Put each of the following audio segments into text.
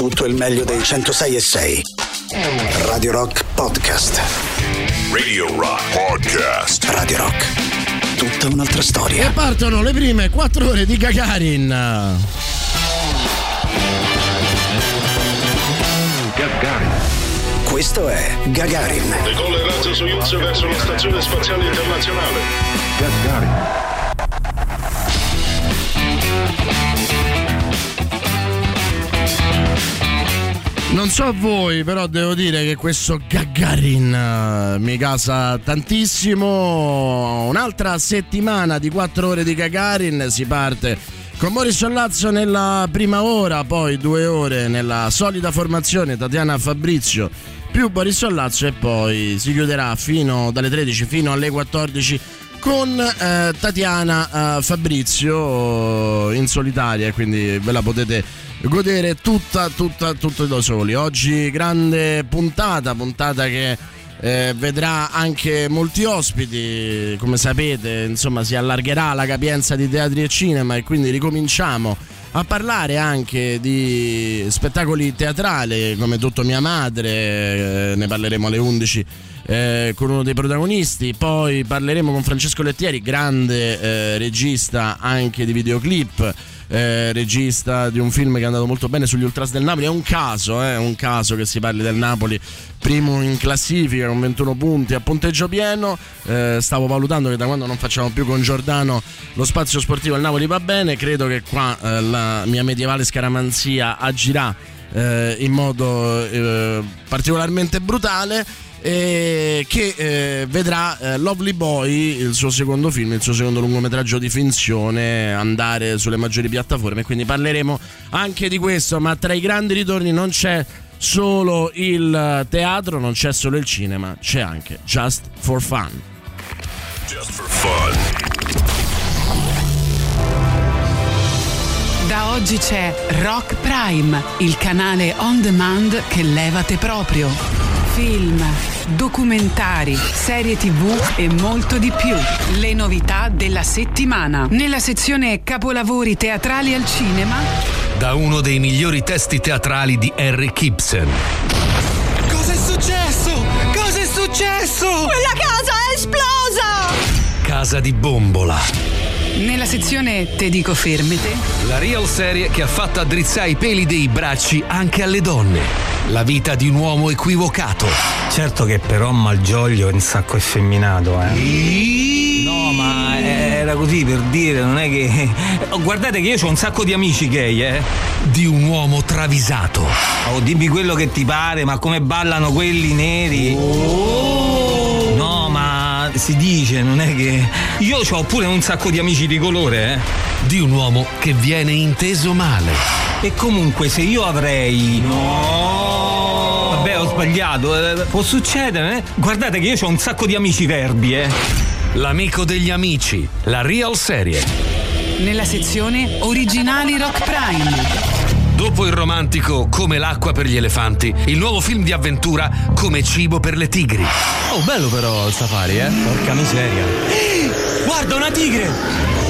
tutto il meglio dei 106 e 6. Radio Rock Podcast. Radio Rock Podcast. Radio Rock. Tutta un'altra storia. E partono le prime 4 ore di Gagarin. Gagarin. Questo è Gagarin. Decolla il razzo Soyuz verso la stazione spaziale internazionale. Gagarin. Non so voi, però devo dire che questo Gagarin eh, mi casa tantissimo. Un'altra settimana di 4 ore di Gagarin si parte con Boris Sollazzo nella prima ora, poi due ore nella solida formazione Tatiana Fabrizio più Boris Sollazzo e poi si chiuderà fino dalle 13 fino alle 14 con eh, Tatiana eh, Fabrizio in solitaria, quindi ve la potete godere tutta, tutta, tutto da soli. Oggi grande puntata, puntata che eh, vedrà anche molti ospiti, come sapete, insomma si allargherà la capienza di teatri e cinema e quindi ricominciamo a parlare anche di spettacoli teatrali come Tutto mia madre, eh, ne parleremo alle 11 eh, con uno dei protagonisti, poi parleremo con Francesco Lettieri, grande eh, regista anche di videoclip eh, regista di un film che è andato molto bene sugli Ultras del Napoli. È un caso, eh, un caso che si parli del Napoli primo in classifica con 21 punti a punteggio pieno. Eh, stavo valutando che da quando non facciamo più con Giordano lo spazio sportivo al Napoli va bene. Credo che qua eh, la mia medievale scaramanzia agirà eh, in modo eh, particolarmente brutale eh, che eh, vedrà eh, Lovely Boy, il suo secondo film, il suo secondo lungometraggio di finzione, andare sulle maggiori piattaforme. Quindi parleremo anche di questo, ma tra i grandi ritorni non c'è solo il teatro, non c'è solo il cinema, c'è anche Just for Fun. Just for fun. Da oggi c'è Rock Prime, il canale on demand che levate proprio Film, documentari, serie tv e molto di più. Le novità della settimana. Nella sezione Capolavori teatrali al cinema. Da uno dei migliori testi teatrali di Eric Ibsen. Cos'è successo? Cos'è successo? Quella casa è esplosa! Casa di Bombola nella sezione Te dico fermete. La real serie che ha fatto addrizzare i peli dei bracci anche alle donne. La vita di un uomo equivocato. Certo che però Malgioglio è un sacco effeminato, eh. No, ma era così per dire, non è che. Guardate che io ho un sacco di amici gay, eh. Di un uomo travisato. Oh, dimmi quello che ti pare, ma come ballano quelli neri. Oh. Ma si dice, non è che. Io ho pure un sacco di amici di colore, eh. Di un uomo che viene inteso male. E comunque se io avrei. No! Vabbè, ho sbagliato. Eh, può succedere, eh? Guardate che io ho un sacco di amici verbi, eh. L'amico degli amici, la real serie. Nella sezione Originali Rock Prime. Dopo il romantico Come l'acqua per gli elefanti, il nuovo film di avventura Come cibo per le tigri. Oh, bello però il safari, eh? Porca miseria. Guarda, una tigre!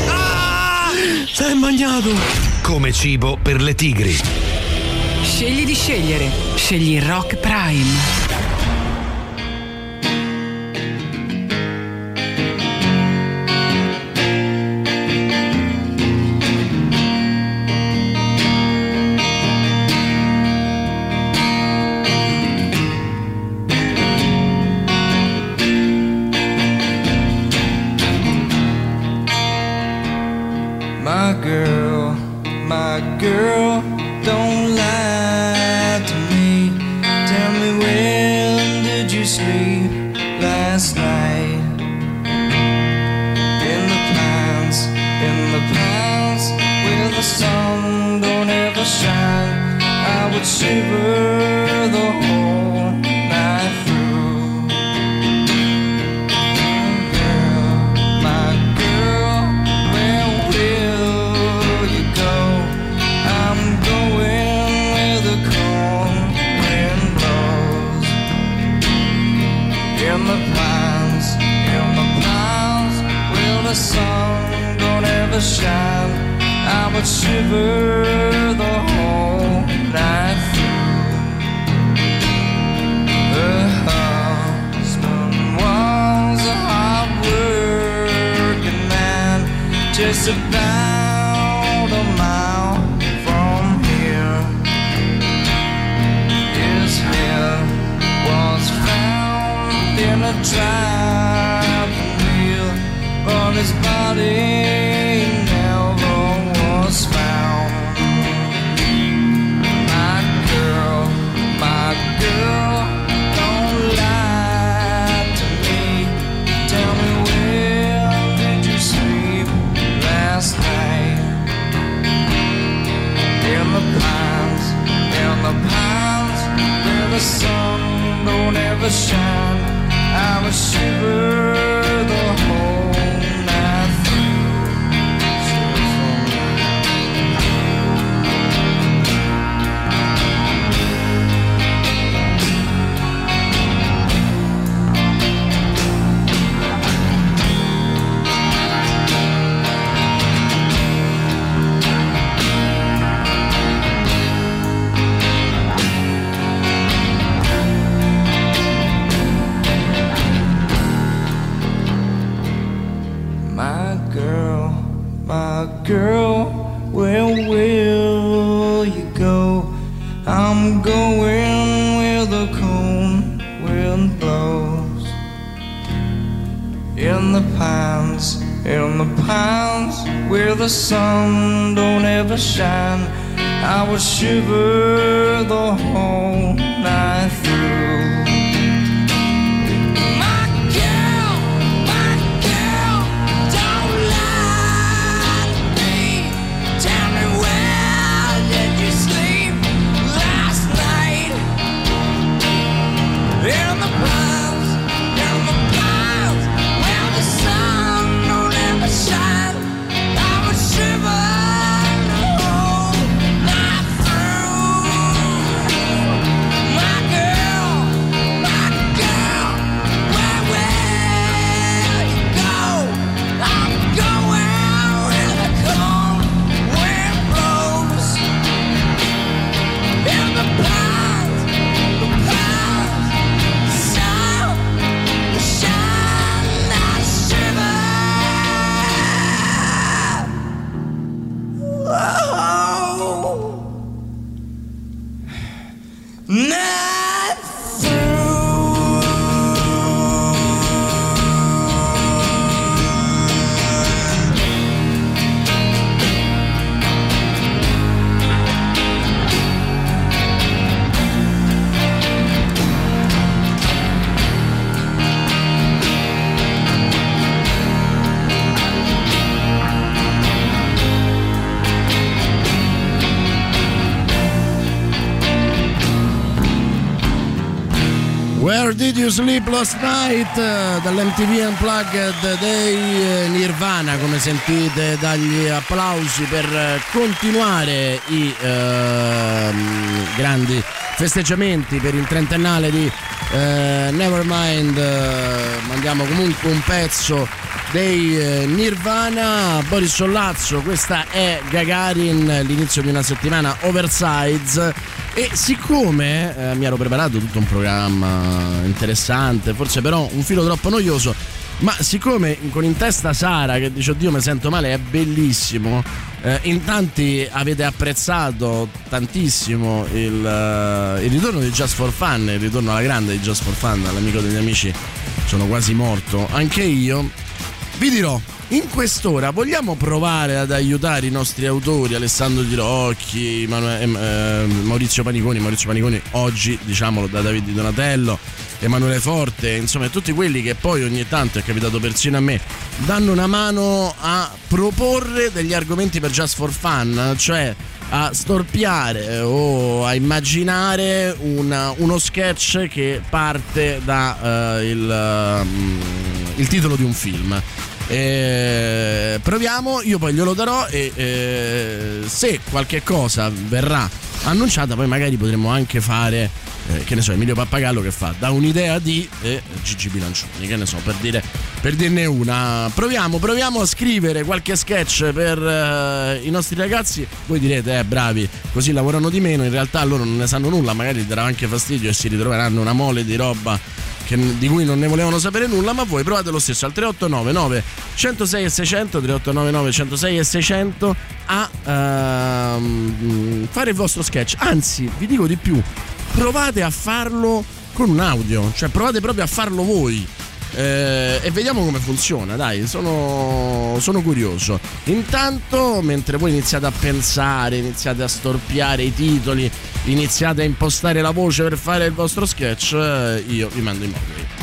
Ah! Sei bagnato! Come cibo per le tigri. Scegli di scegliere. Scegli Rock Prime. song. Last Night eh, dall'MTV Unplugged dei eh, Nirvana come sentite dagli applausi per eh, continuare i ehm, grandi festeggiamenti per il trentennale di eh, Nevermind. Eh, mandiamo comunque un pezzo dei eh, Nirvana. Boris Sollazzo questa è Gagarin l'inizio di una settimana oversize e siccome eh, mi ero preparato tutto un programma interessante, forse però un filo troppo noioso, ma siccome con in testa Sara che dice oddio mi sento male è bellissimo, eh, in tanti avete apprezzato tantissimo il, eh, il ritorno di Just for Fun, il ritorno alla grande di Just for Fun, all'amico degli amici, sono quasi morto, anche io. Vi dirò, in quest'ora vogliamo provare ad aiutare i nostri autori Alessandro Di Rocchi, Emanuele- em- eh, Maurizio Paniconi, Maurizio Paniconi oggi diciamolo da David Di Donatello, Emanuele Forte, insomma tutti quelli che poi ogni tanto è capitato persino a me, danno una mano a proporre degli argomenti per Just for Fun, cioè a storpiare eh, o a immaginare una- uno sketch che parte da eh, il, mm, titolo di un film. Eh, proviamo, io poi glielo darò e eh, se qualche cosa verrà annunciata poi magari potremmo anche fare, eh, che ne so, Emilio Pappagallo che fa da un'idea di e Gigi Bilancioni, che ne so, per, dire, per dirne una. Proviamo, proviamo a scrivere qualche sketch per eh, i nostri ragazzi, voi direte, eh bravi, così lavorano di meno, in realtà loro non ne sanno nulla, magari darà anche fastidio e si ritroveranno una mole di roba che- di cui non ne volevano sapere nulla, ma voi provate lo stesso al 3899 106 e 600 3899 106 e 600 a ehm, fare il vostro sketch. Anzi, vi dico di più, provate a farlo con un audio, cioè provate proprio a farlo voi. Eh, e vediamo come funziona, dai, sono, sono curioso. Intanto, mentre voi iniziate a pensare, iniziate a storpiare i titoli, iniziate a impostare la voce per fare il vostro sketch, eh, io vi mando i mobili.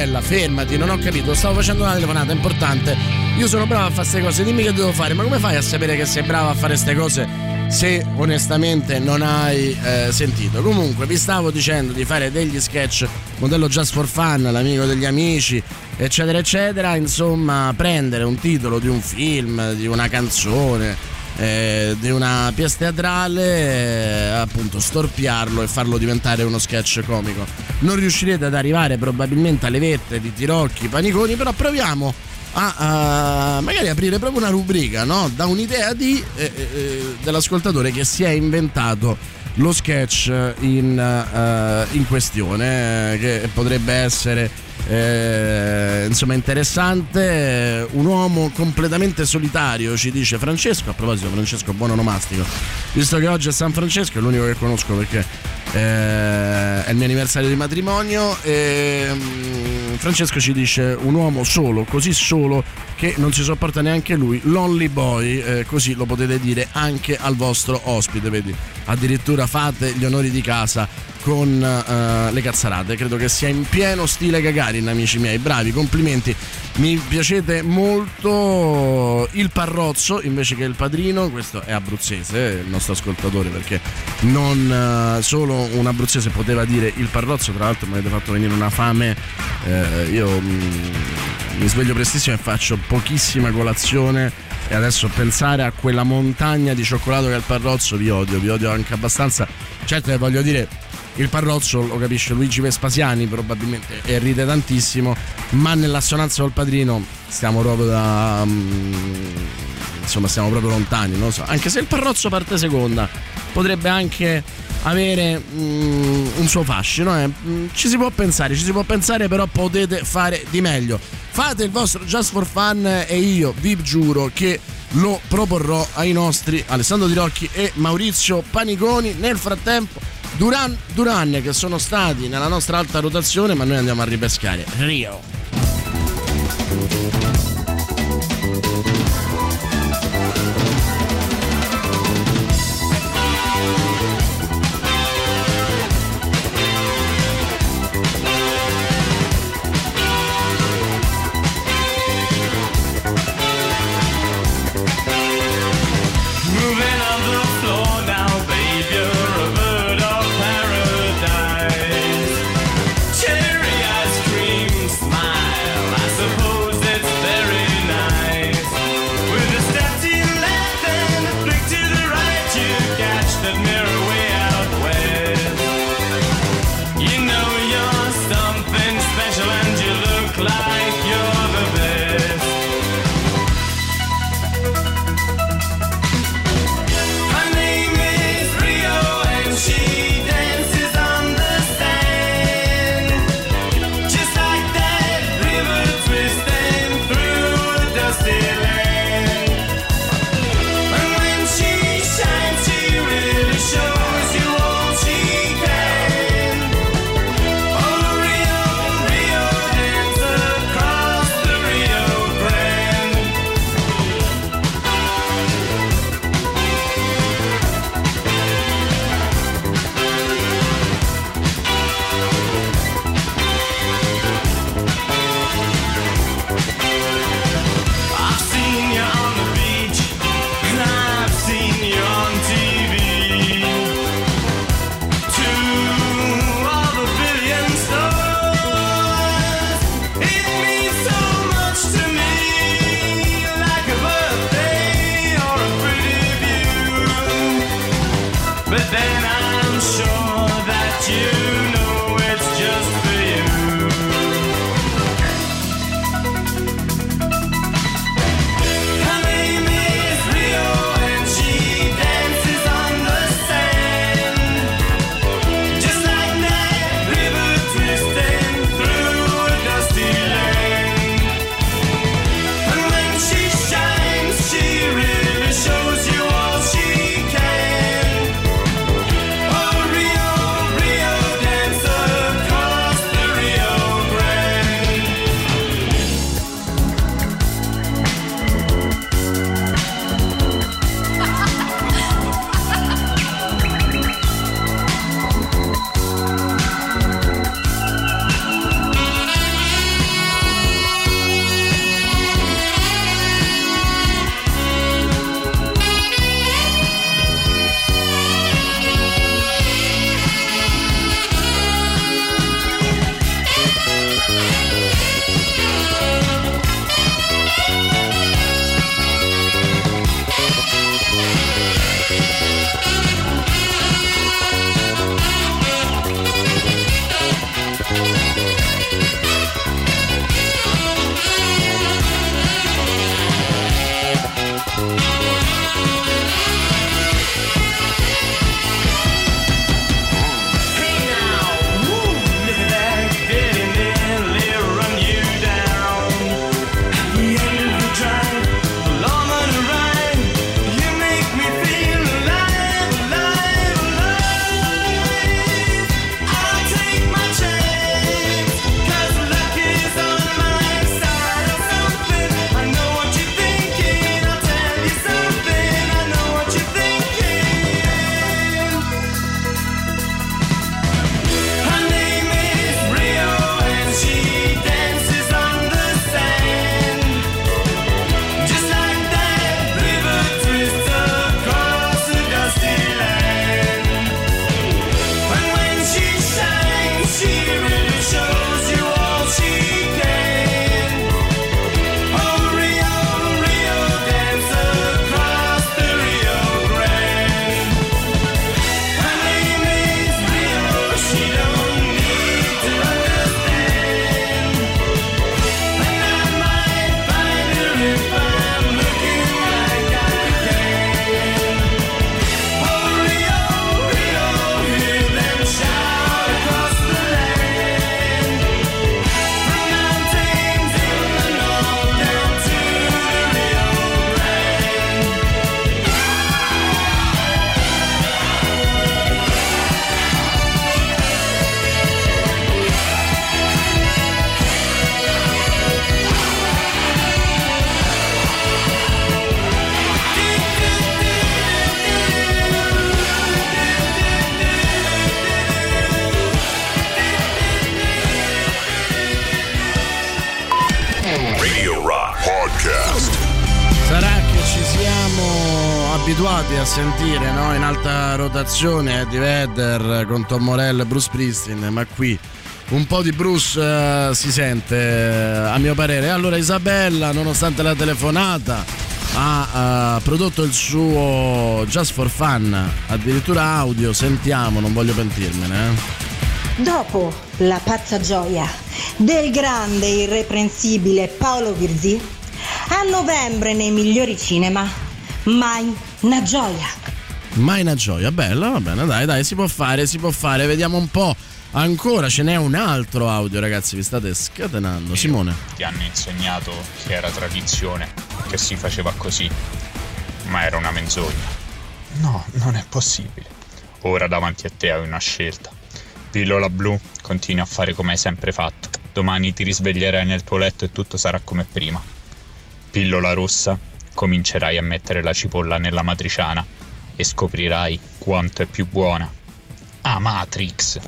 Dire, Isabella, fermati, non ho capito, stavo facendo una telefonata importante. Io sono bravo a fare queste cose, dimmi che devo fare, ma come fai a sapere che sei bravo a fare queste cose se onestamente non hai eh, sentito? Comunque, vi stavo dicendo di fare degli sketch modello Just for Fun, l'amico degli amici, eccetera, eccetera. Insomma, prendere un titolo di un film, di una canzone eh, di una pièce teatrale, eh, appunto storpiarlo e farlo diventare uno sketch comico. Non riuscirete ad arrivare probabilmente alle vette di Tirocchi, Paniconi, però proviamo a, a magari aprire proprio una rubrica, no? Da un'idea di, eh, eh, dell'ascoltatore che si è inventato lo sketch in, eh, in questione, eh, che potrebbe essere eh, insomma interessante. Un uomo completamente solitario ci dice Francesco. A proposito Francesco buon onomastico. Visto che oggi è San Francesco è l'unico che conosco perché eh, è il mio anniversario di matrimonio e mm, Francesco ci dice un uomo solo così solo che non si sopporta neanche lui lonely boy eh, così lo potete dire anche al vostro ospite vedi addirittura fate gli onori di casa con eh, le cazzarate. Credo che sia in pieno stile Gagarin, amici miei. Bravi, complimenti. Mi piacete molto il Parrozzo invece che il Padrino. Questo è abruzzese, il nostro ascoltatore, perché non eh, solo un abruzzese poteva dire il Parrozzo. Tra l'altro, mi avete fatto venire una fame. Eh, io mm, mi sveglio prestissimo e faccio pochissima colazione e adesso pensare a quella montagna di cioccolato che è il Parrozzo vi odio, vi odio anche abbastanza. Certo che voglio dire, il Parrozzo lo capisce Luigi Vespasiani probabilmente e ride tantissimo, ma nell'assonanza col padrino stiamo proprio da... mm, insomma stiamo proprio lontani, non so. Anche se il Parrozzo parte seconda, potrebbe anche avere mm, un suo fascino. eh. Mm, Ci si può pensare, ci si può pensare, però potete fare di meglio. Fate il vostro Just for Fun e io vi giuro che lo proporrò ai nostri Alessandro Tirocchi e Maurizio Paniconi. Nel frattempo, Duran Duran che sono stati nella nostra alta rotazione, ma noi andiamo a ripescare Rio. Sentire no? in alta rotazione Eddie Vedder con Tom Morello e Bruce Pristin, ma qui un po' di Bruce uh, si sente uh, a mio parere. Allora Isabella, nonostante la telefonata, ha uh, prodotto il suo Just for Fun, addirittura audio, sentiamo, non voglio pentirmene. Eh. Dopo la pazza gioia del grande e irreprensibile Paolo Virzì, a novembre nei migliori cinema mai una gioia. Mai una gioia, bella, va bene, dai, dai, si può fare, si può fare, vediamo un po'. Ancora ce n'è un altro audio, ragazzi, vi state scatenando. Simone. Ti hanno insegnato che era tradizione, che si faceva così, ma era una menzogna. No, non è possibile. Ora davanti a te hai una scelta. Pillola blu, continui a fare come hai sempre fatto. Domani ti risveglierai nel tuo letto e tutto sarà come prima. Pillola rossa, comincerai a mettere la cipolla nella matriciana e scoprirai quanto è più buona. Ah, Matrix!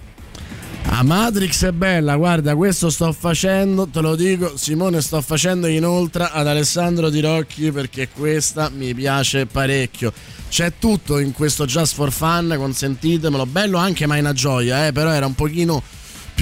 Ah, Matrix è bella, guarda, questo sto facendo, te lo dico, Simone, sto facendo inoltre ad Alessandro Di Rocchi perché questa mi piace parecchio. C'è tutto in questo Just for Fun, consentitemelo, bello anche ma è una gioia, eh, però era un pochino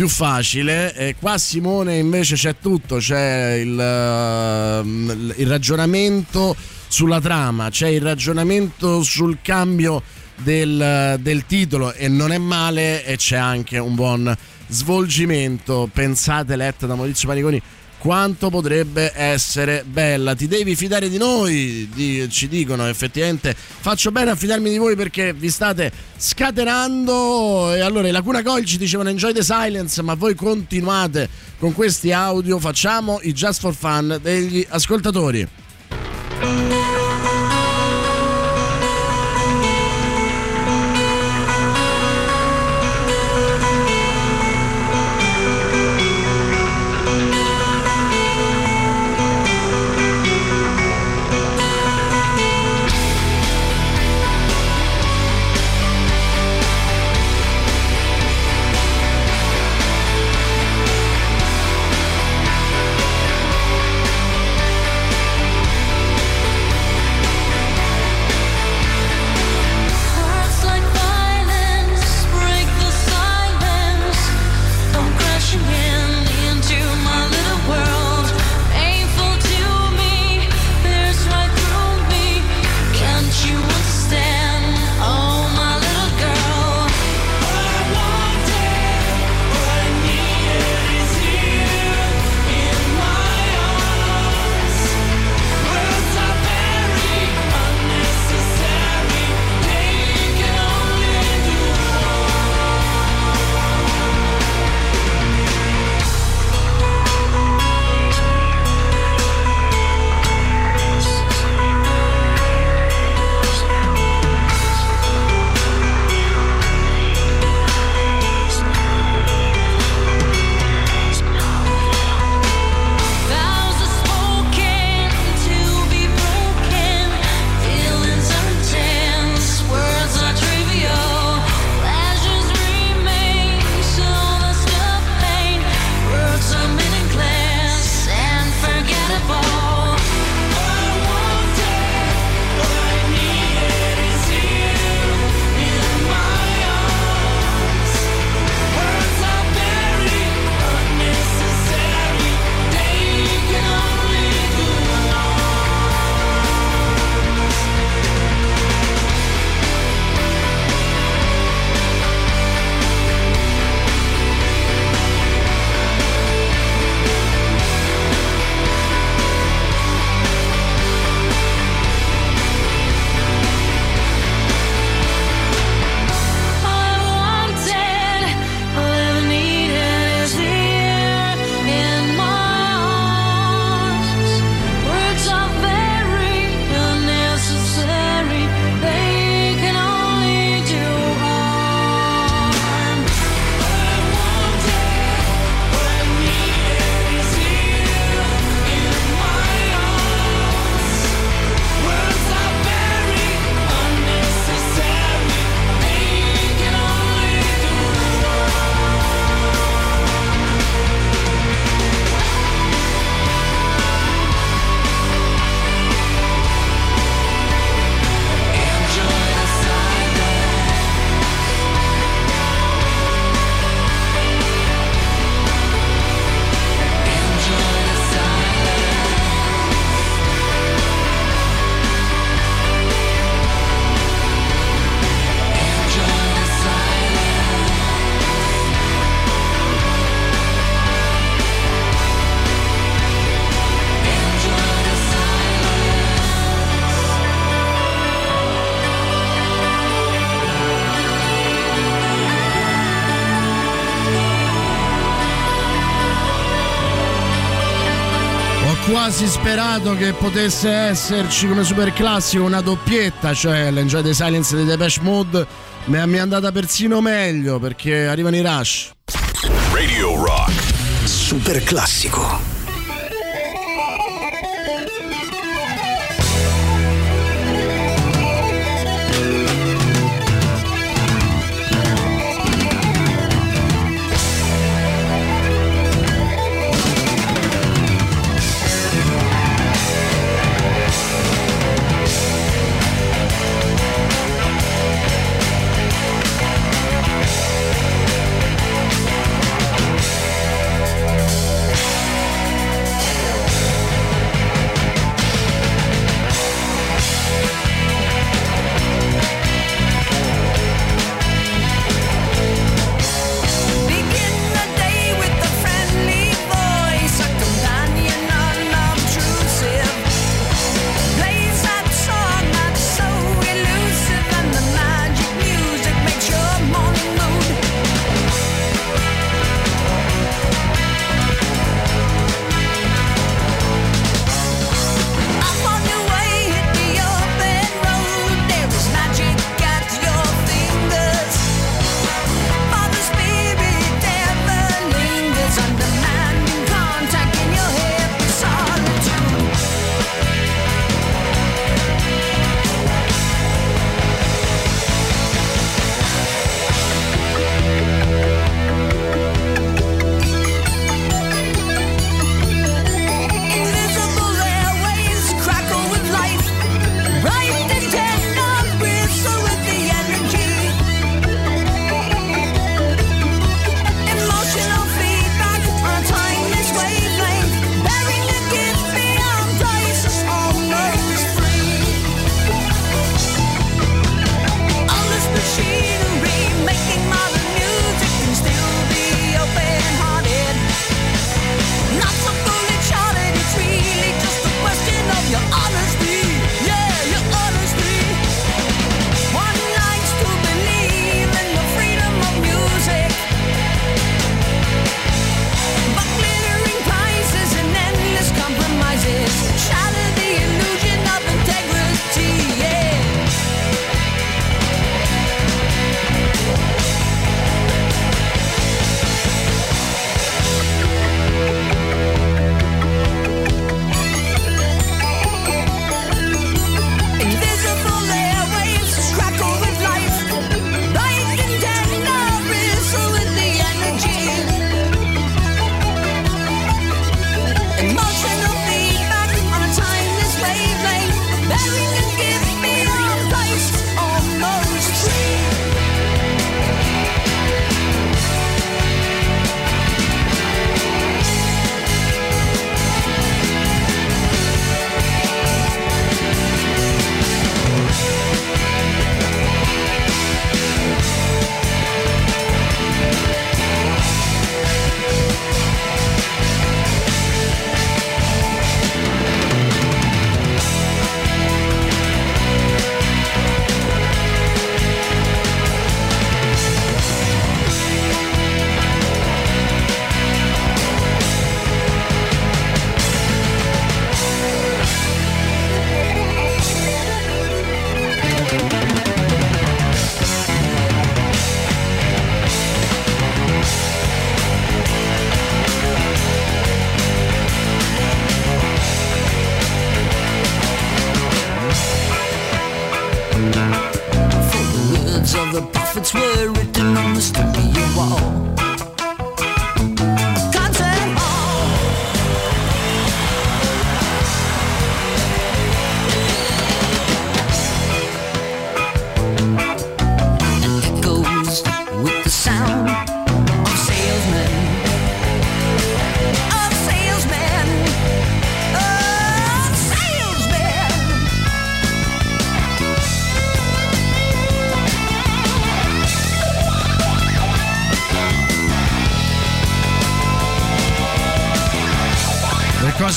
più facile. E qua Simone invece c'è tutto, c'è il, uh, il ragionamento sulla trama, c'è il ragionamento sul cambio del, del, titolo e non è male e c'è anche un buon svolgimento. Pensate, letta da Maurizio Paniconi quanto potrebbe essere bella. Ti devi fidare di noi, di, ci dicono effettivamente. Faccio bene a fidarmi di voi perché vi state scatenando. E allora i Lacuna Coil ci dicevano enjoy the silence, ma voi continuate con questi audio. Facciamo i just for fun degli ascoltatori. Quasi sperato che potesse esserci come super classico una doppietta, cioè l'Enjoy the Silence di Depeche Mode, mi è andata persino meglio perché arrivano i Rush. Radio Rock. Super classico.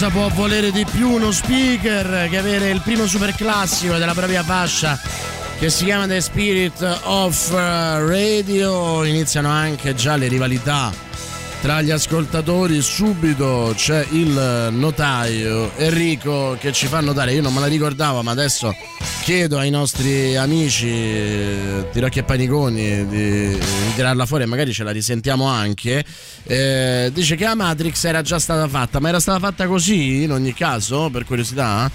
Cosa può volere di più uno speaker che avere il primo super classico della propria fascia che si chiama The Spirit of Radio? Iniziano anche già le rivalità tra gli ascoltatori. Subito c'è il notaio Enrico che ci fa notare, io non me la ricordavo ma adesso chiedo ai nostri amici Tirocchi e Paniconi di tirarla fuori e magari ce la risentiamo anche, eh, dice che la Matrix era già stata fatta, ma era stata fatta così in ogni caso, per curiosità?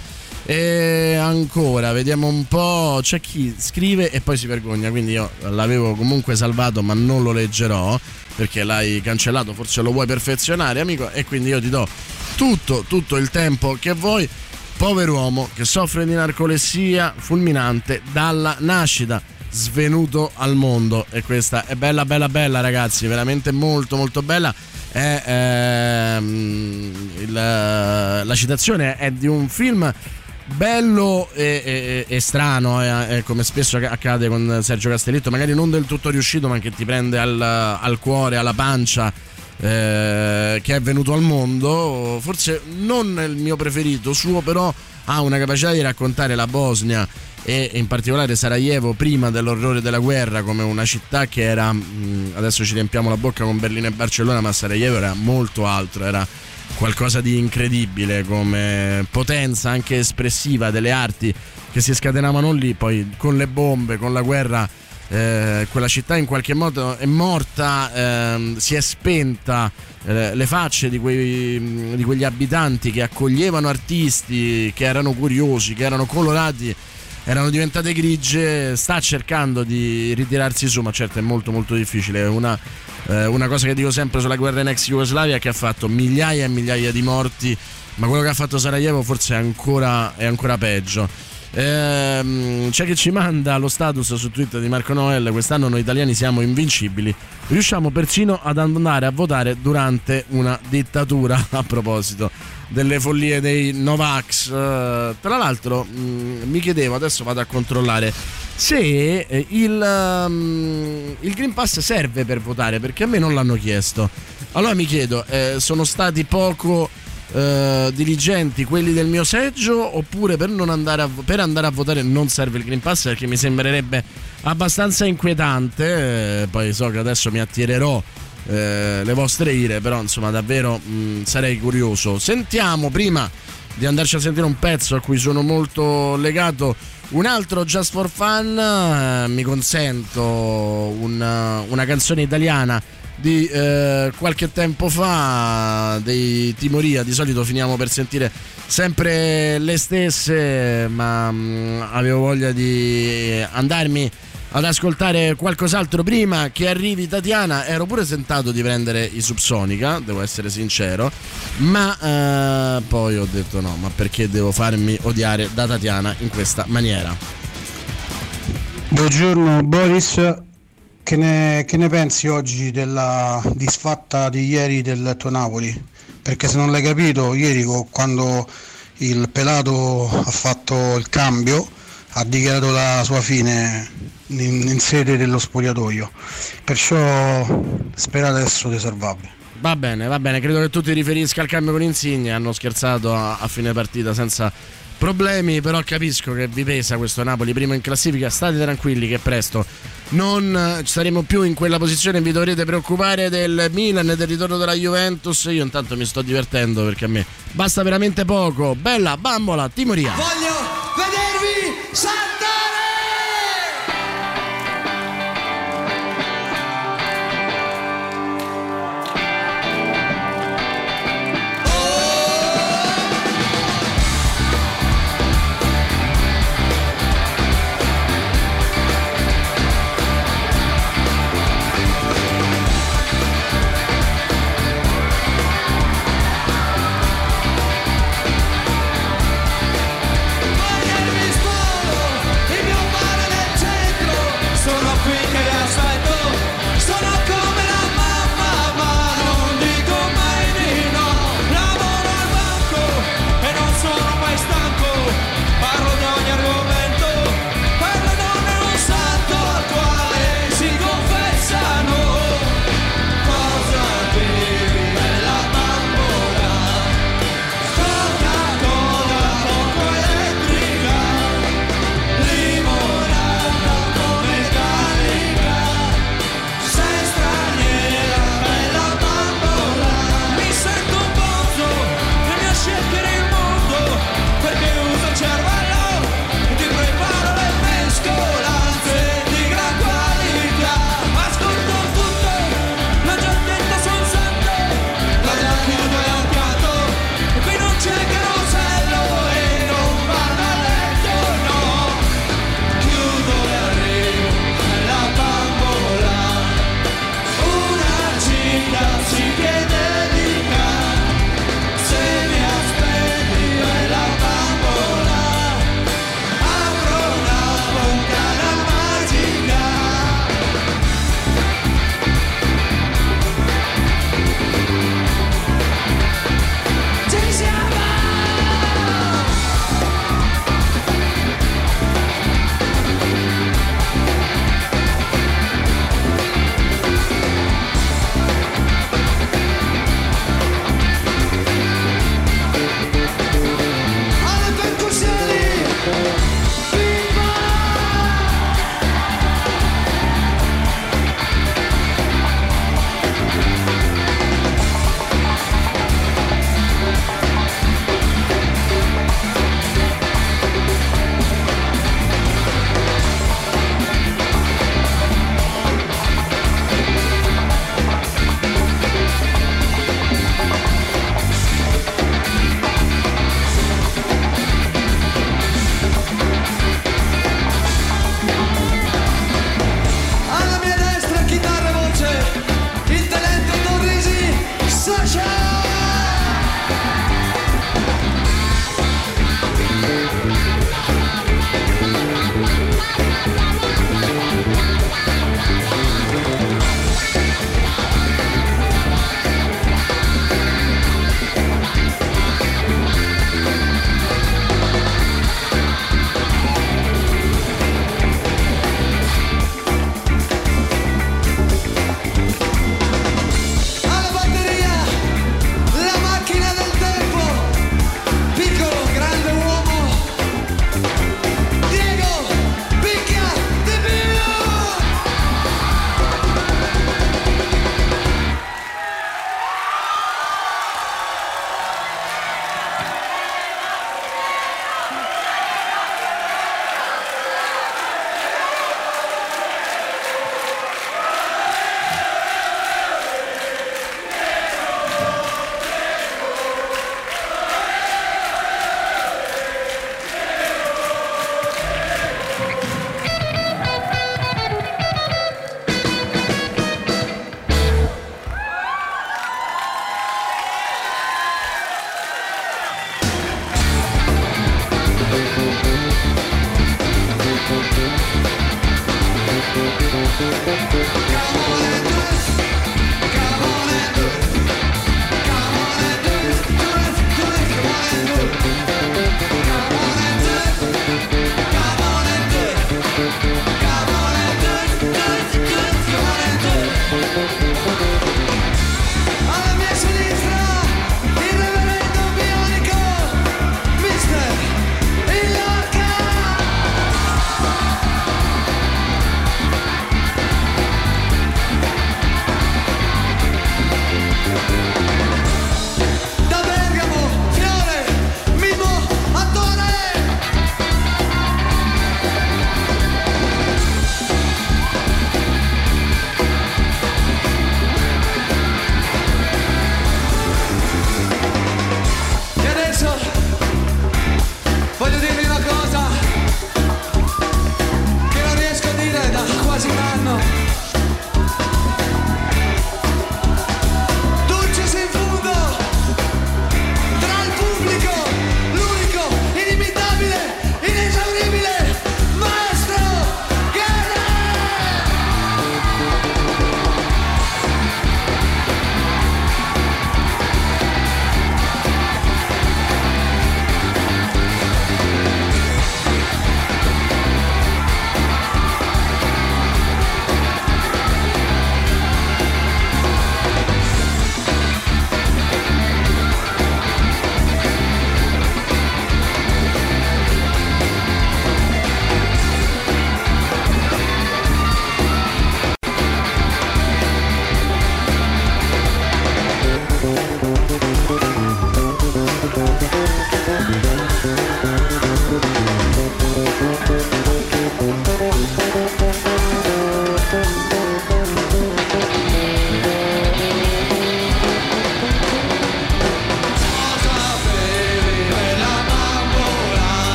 E ancora, vediamo un po'. C'è chi scrive e poi si vergogna. Quindi io l'avevo comunque salvato, ma non lo leggerò perché l'hai cancellato. Forse lo vuoi perfezionare, amico. E quindi io ti do tutto, tutto il tempo che vuoi. Pover'uomo che soffre di narcolessia fulminante dalla nascita svenuto al mondo. E questa è bella bella bella ragazzi. Veramente molto molto bella. È, ehm, il, la citazione è di un film bello e, e, e strano, eh, come spesso accade con Sergio Castellitto, magari non del tutto riuscito, ma che ti prende al, al cuore, alla pancia. Eh, che è venuto al mondo, forse non il mio preferito, suo però ha una capacità di raccontare la Bosnia e in particolare Sarajevo prima dell'orrore della guerra come una città che era, mm, adesso ci riempiamo la bocca con Berlino e Barcellona, ma Sarajevo era molto altro, era qualcosa di incredibile come potenza anche espressiva delle arti che si scatenavano lì, poi con le bombe, con la guerra, eh, quella città in qualche modo è morta, eh, si è spenta, le facce di, quei, di quegli abitanti che accoglievano artisti, che erano curiosi, che erano colorati erano diventate grigie, sta cercando di ritirarsi su, ma certo è molto molto difficile. Una, eh, una cosa che dico sempre sulla guerra in ex Jugoslavia è che ha fatto migliaia e migliaia di morti, ma quello che ha fatto Sarajevo forse è ancora, è ancora peggio. Ehm, c'è chi ci manda lo status su Twitter di Marco Noel. Quest'anno noi italiani siamo invincibili. Riusciamo persino ad andare a votare durante una dittatura. A proposito delle follie dei Novax. Uh, tra l'altro, mh, mm, mi chiedevo, adesso vado a controllare se eh, il, um, il, Green Pass serve per votare, perché a me non l'hanno chiesto. Allora mi chiedo, eh, sono stati poco eh, dirigenti quelli del mio seggio oppure per, andare a, per, andare a, votare non serve il Green Pass perché mi sembrerebbe abbastanza inquietante. Eh, poi so che adesso mi attirerò eh, le vostre ire, però insomma davvero mh, mm, sarei curioso. Sentiamo prima di andarci a sentire un pezzo a cui sono molto legato. Un altro Just for Fun, eh, mi consento una, una canzone italiana di eh, qualche tempo fa dei Timoria. Di solito finiamo per sentire sempre le stesse, ma mh, mm, avevo voglia di andarmi ad ascoltare qualcos'altro prima che arrivi Tatiana. Ero pure tentato di prendere i Subsonica, devo essere sincero, ma eh, poi ho detto no, ma perché devo farmi odiare da Tatiana in questa maniera? Buongiorno Boris, che ne, che ne, pensi oggi della disfatta di ieri del tuo Napoli? Perché se non l'hai capito, ieri quando il Pelato ha fatto il cambio ha dichiarato la sua fine in, in sede dello spogliatoio. Perciò sperate adesso di salvarvi. Va bene, va bene, credo che tu ti riferisca al cambio con Insigne, hanno scherzato a, a fine partita senza problemi, però capisco che vi pesa questo Napoli primo in classifica, state tranquilli che presto non saremo più in quella posizione, vi dovrete preoccupare del Milan e del ritorno della Juventus. Io intanto mi sto divertendo perché a me basta veramente poco. Bella bambola, Timoria. Voglio vedervi Alla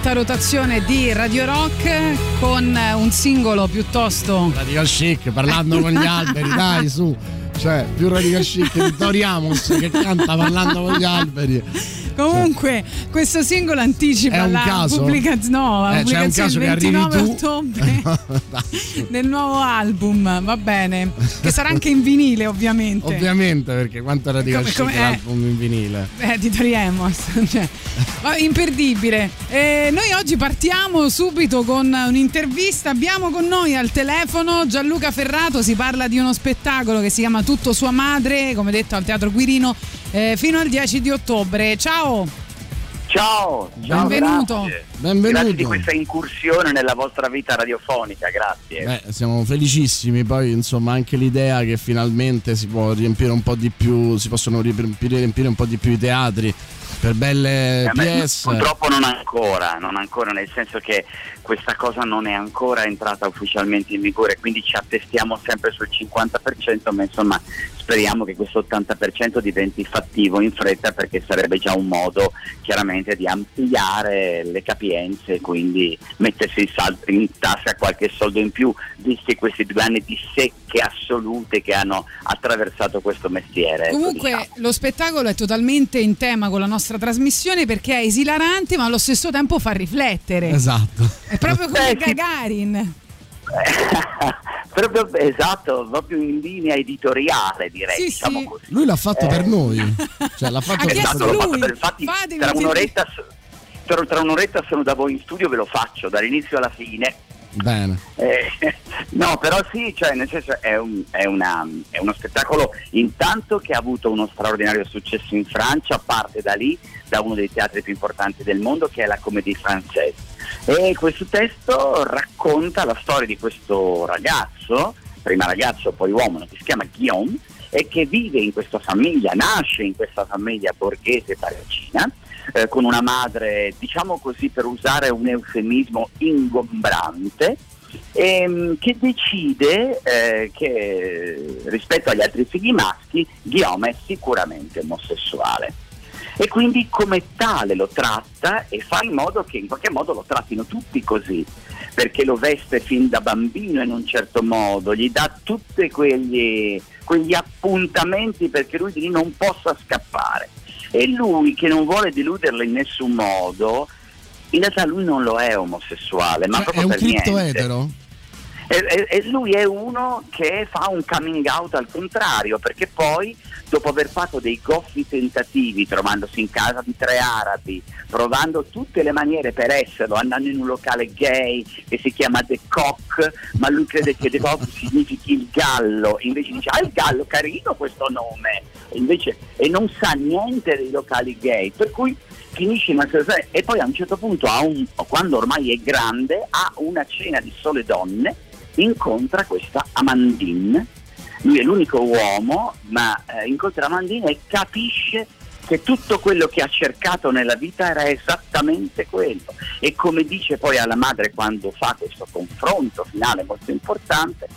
nell'alta rotazione di Radio Rock con un singolo piuttosto Radical chic, parlando con gli alberi, dai su. Cioè, più radical chic di Tori Amos che canta parlando con gli alberi. Comunque, questo singolo anticipa la caso? pubblicazione, no, la Eh, pubblicazione arrivi 29 tu. ottobre del nuovo album, va bene, che sarà anche in vinile ovviamente. Ovviamente, perché quanto Come- chic come- eh. l'album in vinile. Eh, di Tori Amos, cioè, imperdibile. Eh, noi oggi partiamo subito con un'intervista. Abbiamo con noi al telefono Gianluca Ferrato. Si parla di uno spettacolo che si chiama Tutto Sua Madre, come detto al Teatro Quirino, eh, fino al 10 di ottobre. Ciao! Ciao, ciao Benvenuto. grazie. Benvenuto. Grazie di questa incursione nella vostra vita radiofonica, grazie. Beh, siamo felicissimi, poi insomma anche l'idea che finalmente si può riempire un po' di più, si possono riempire, riempire un po' di più i teatri per belle Eh, beh, purtroppo non ancora, non ancora, nel senso che questa cosa non è ancora entrata ufficialmente in vigore, quindi ci attestiamo sempre sul 50%, ma insomma speriamo che questo 80% diventi fattivo in fretta perché sarebbe già un modo chiaramente di ampliare le capienze e quindi mettersi in, sal- in tasca qualche soldo in più, visti questi due anni di secche assolute che hanno attraversato questo mestiere. Comunque diciamo. lo spettacolo è totalmente in tema con la nostra trasmissione perché è esilarante ma allo stesso tempo fa riflettere. Esatto. È proprio come Eh. Gagarin. proprio esatto, proprio in linea editoriale direi, Sì, diciamo sì. così. Lui l'ha fatto per noi. Cioè, l'ha fatto Esatto, l'ho fatto lui. per- infatti Fatemi tra un'oretta, tra, tra un'oretta sono da voi in studio, ve lo faccio dall'inizio alla fine. Bene. Eh, no, però sì, cioè, nel senso è, un- è una- è uno spettacolo intanto che ha avuto uno straordinario successo in Francia, parte da lì, da uno dei teatri più importanti del mondo che è la Comédie Française. E questo testo racconta la storia di questo ragazzo, prima ragazzo poi uomo, che si chiama Guillaume, e che vive in questa famiglia, nasce in questa famiglia borghese parigina, eh, con una madre, diciamo così per usare un eufemismo, ingombrante, ehm, che decide eh, che rispetto agli altri figli maschi Guillaume è sicuramente omosessuale e quindi come tale lo tratta e fa in modo che in qualche modo lo trattino tutti così perché lo veste fin da bambino in un certo modo, gli dà tutti quegli, quegli appuntamenti perché lui di lì non possa scappare e lui che non vuole deluderlo in nessun modo in realtà lui non lo è omosessuale ma Cioè, proprio è un per niente. etero? E, e- lui è uno che fa un coming out al contrario, perché poi, dopo aver fatto dei goffi tentativi, trovandosi in casa di tre arabi, provando tutte le maniere per esserlo, andando in un locale gay che si chiama The Cock, ma lui crede che The Cock significhi il gallo, invece dice, ah il gallo, carino questo nome, invece e non sa niente dei locali gay, per cui finisce in una situazione e poi a un certo punto, un- quando ormai è grande, ha una cena di sole donne, incontra questa Amandine, lui è l'unico uomo, ma eh, incontra Amandine e capisce che tutto quello che ha cercato nella vita era esattamente quello. E come dice poi alla madre quando fa questo confronto finale molto importante,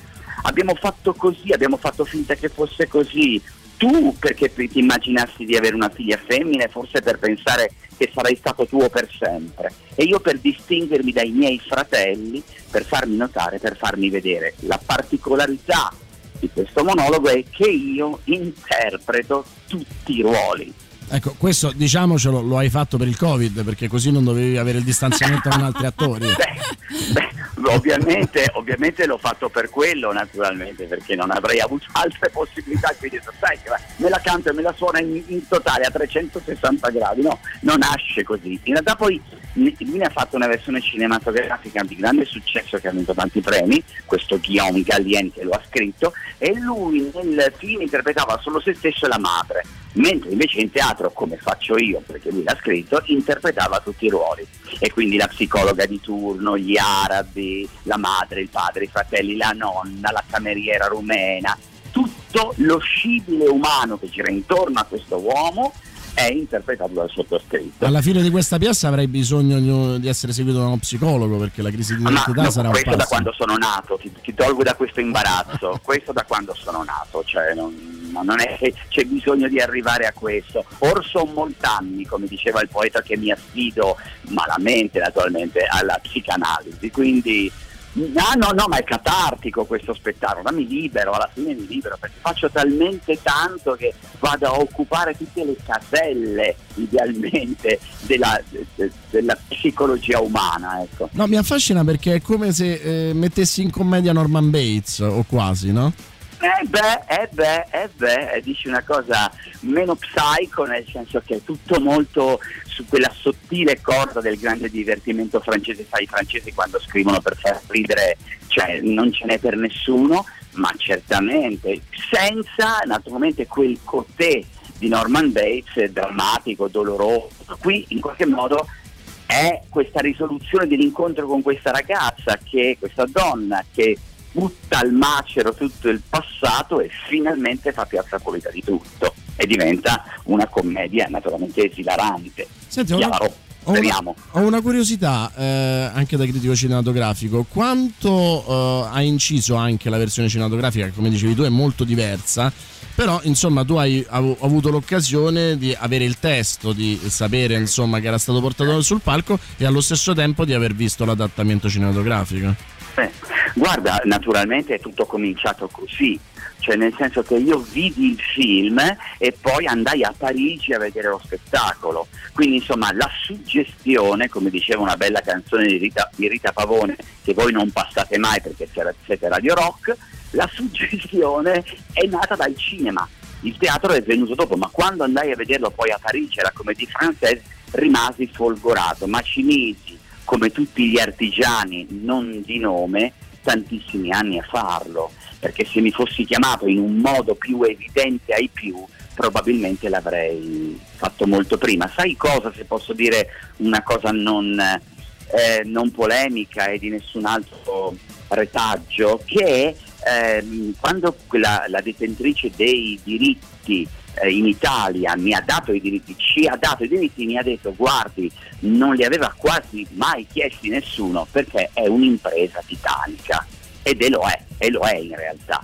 abbiamo fatto così, abbiamo fatto finta che fosse così. Tu perché ti immaginassi di avere una figlia femmina, forse per pensare che sarei stato tuo per sempre. E io per distinguermi dai miei fratelli, per farmi notare, per farmi vedere. La particolarità di questo monologo è che io interpreto tutti i ruoli. Ecco, questo diciamocelo lo hai fatto per il Covid, perché così non dovevi avere il distanziamento con altri attori. ovviamente, ovviamente l'ho fatto per quello naturalmente perché non avrei avuto altre possibilità quindi sai me la canto e me la suona in, in totale a 360 gradi no, non nasce così. In realtà poi lui ne ha fatto una versione cinematografica di grande successo che ha vinto tanti premi questo Guillaume Gallien che lo ha scritto e lui nel film interpretava solo se stesso e la madre mentre invece in teatro come faccio io perché lui l'ha scritto interpretava tutti i ruoli. E quindi la psicologa di turno, gli arabi, la madre, il padre, i fratelli, la nonna, la cameriera rumena, tutto lo scibile umano che gira intorno a questo uomo è interpretato dal sottoscritto. Alla fine di questa piazza avrai bisogno di, essere seguito da uno psicologo perché la crisi di identità no, sarà un questo da passo. quando sono nato, ti, ti tolgo da questo imbarazzo, questo da quando sono nato, cioè non, non è che c'è bisogno di arrivare a questo. Or sono molt'anni, come diceva il poeta, che mi affido malamente naturalmente alla psicanalisi, quindi no, no, no, ma è catartico questo spettacolo, ma mi libero, alla fine mi libero, perché faccio talmente tanto che vado a occupare tutte le caselle, idealmente, della, de- de- della psicologia umana, ecco. No, mi affascina perché è come se eh, mettessi in commedia Norman Bates o quasi, no? Eh beh, eh beh, eh beh, eh, dici una cosa meno psycho nel senso che è tutto molto su quella sottile corda del grande divertimento francese, sai i francesi quando scrivono per far ridere, cioè non ce n'è per nessuno, ma certamente senza naturalmente quel cotè di Norman Bates drammatico, doloroso. Qui in qualche modo è questa risoluzione dell'incontro con questa ragazza, che questa donna che butta al macero tutto il passato e finalmente fa piazza pulita di tutto e diventa una commedia naturalmente esilarante. Senti, ho una- ho una curiosità eh, anche da critico cinematografico. Quanto eh, ha inciso anche la versione cinematografica, che come dicevi tu è molto diversa, però insomma tu hai av- avuto l'occasione di avere il testo, di sapere insomma che era stato portato sul palco e allo stesso tempo di aver visto l'adattamento cinematografico. Eh, guarda, naturalmente è tutto cominciato così, cioè nel senso che io vidi il film e poi andai a Parigi a vedere lo spettacolo. Quindi insomma la suggestione, come diceva una bella canzone di Rita, di Rita Pavone, che voi non passate mai perché siete- Radio Rock, la suggestione è nata dal cinema. Il teatro è venuto dopo, ma quando andai a vederlo poi a Parigi, alla Comédie Française, rimasi folgorato, ma ci misi come tutti gli artigiani non di nome, tantissimi anni a farlo, perché se mi fossi chiamato in un modo più evidente ai più, probabilmente l'avrei fatto molto prima. Sai cosa, se posso dire una cosa non, eh, non polemica e di nessun altro retaggio, che ehm, quando la, la detentrice dei diritti eh, in Italia mi ha dato i diritti, ci ha dato i diritti, mi ha detto guardi, non li aveva quasi mai chiesti nessuno perché è un'impresa titanica. Ed è lo è, e lo è in realtà.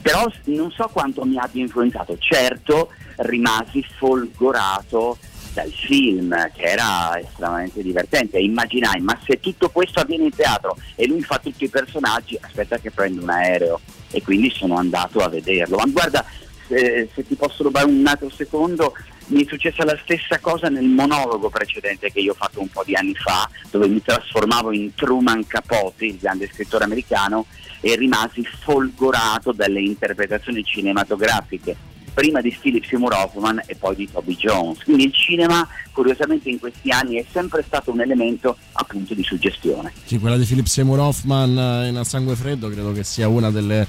Però non so quanto mi abbia influenzato, certo rimasi folgorato dal film che era estremamente divertente. Immaginai ma se tutto questo avviene in teatro e lui fa tutti i personaggi aspetta che prendo un aereo. E quindi sono andato a vederlo. Ma guarda se, se ti posso rubare un altro secondo mi è successa la stessa cosa nel monologo precedente che io ho fatto un po' di anni fa dove mi trasformavo in Truman Capote il grande scrittore americano e rimasi folgorato dalle interpretazioni cinematografiche prima di Philip Seymour Hoffman e poi di Toby Jones. Quindi il cinema, curiosamente, in questi anni è sempre stato un elemento appunto di suggestione. Sì, quella di Philip Seymour Hoffman eh, in A Sangue Freddo credo che sia una delle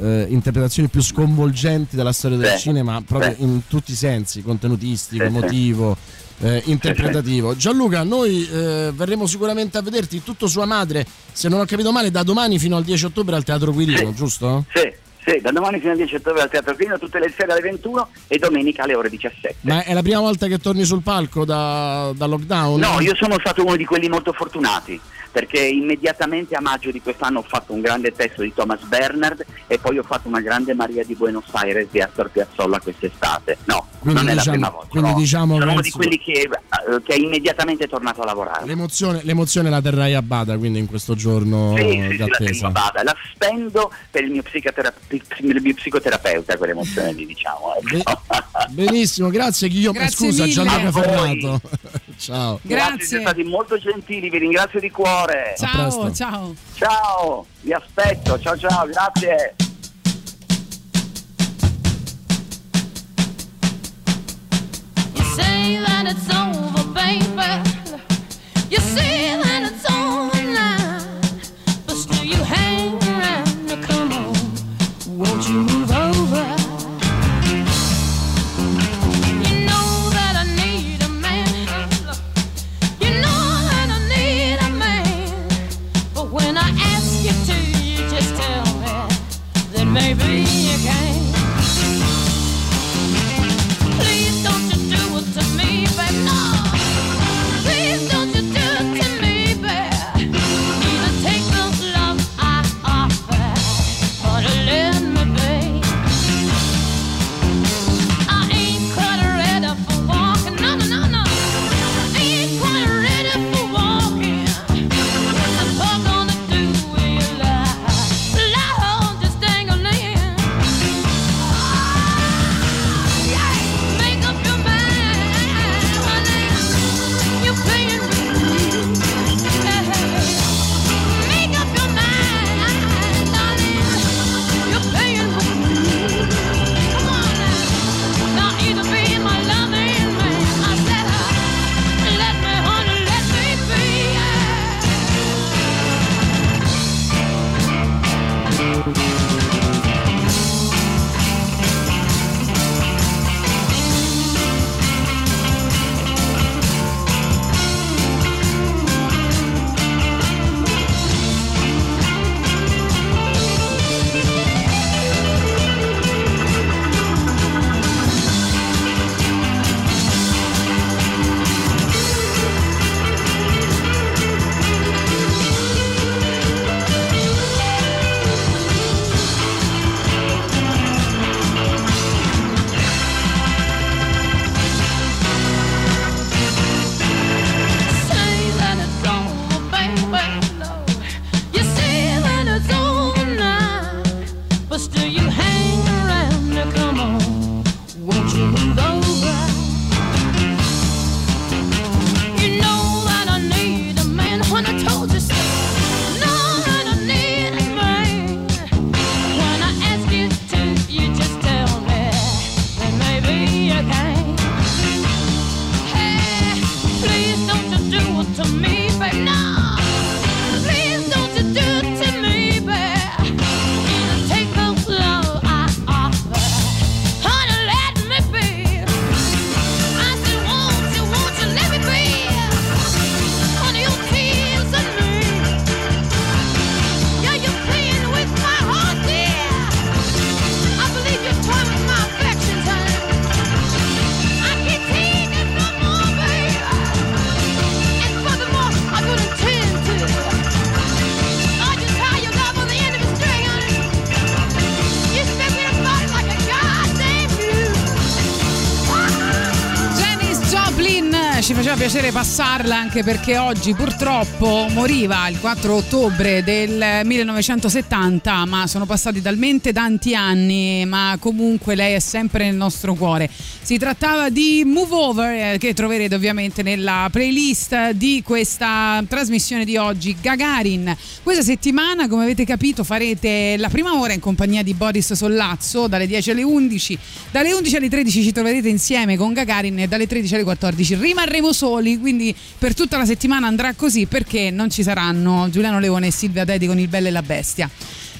eh, interpretazioni più sconvolgenti della storia del Sì, cinema, proprio sì. in tutti i sensi, contenutistico, Sì, sì. emotivo. eh, interpretativo Gianluca noi eh, verremo sicuramente a vederti tutto sua madre se non ho capito male da domani fino al 10 ottobre al Teatro Quirino giusto? Sì, sì, da domani fino al 10 ottobre al Teatro Quirino, tutte le sere alle 21 e domenica alle ore 17. ma è la prima volta che torni sul palco da, da lockdown? No, io sono stato uno di quelli molto fortunati perché immediatamente a maggio di quest'anno ho fatto un grande testo di Thomas Bernard e poi ho fatto una grande Maria di Buenos Aires di Astor Piazzolla quest'estate. No, Quindi non è la diciamo- prima volta. quindi no. diciamo sono uno di quelli che, eh, che è immediatamente tornato a lavorare. L'emozione, l'emozione la terrai a bada quindi in questo giorno Sì, sì, di sì, la. La spendo per il mio, psicoterap- il mio psicoterapeuta, quell'emozione lì, diciamo. ecco. benissimo grazie Guillaume Grazie scusa mille. Gianluca. Ferrato ciao Grazie, siete stati molto gentili, vi ringrazio di cuore. Ciao, ciao. Ciao, vi aspetto, ciao ciao, grazie. You say that it's over, baby. You say that it's over now. But still you hang ci faceva piacere passarla anche perché oggi purtroppo moriva il 4 ottobre del 1970, ma sono passati talmente tanti anni, ma comunque lei è sempre nel nostro cuore. Si trattava di Move Over, eh, che troverete ovviamente nella playlist di questa trasmissione di oggi. Gagarin, questa settimana, come avete capito, farete la prima ora in compagnia di Boris Sollazzo dalle 10 alle 11. Dalle 11 alle 13 ci troverete insieme con Gagarin e dalle 13 alle 14 rimarremo soli, quindi per tutta la settimana andrà così perché non ci saranno Giuliano Leone e Silvia Teti con il Bello e la Bestia.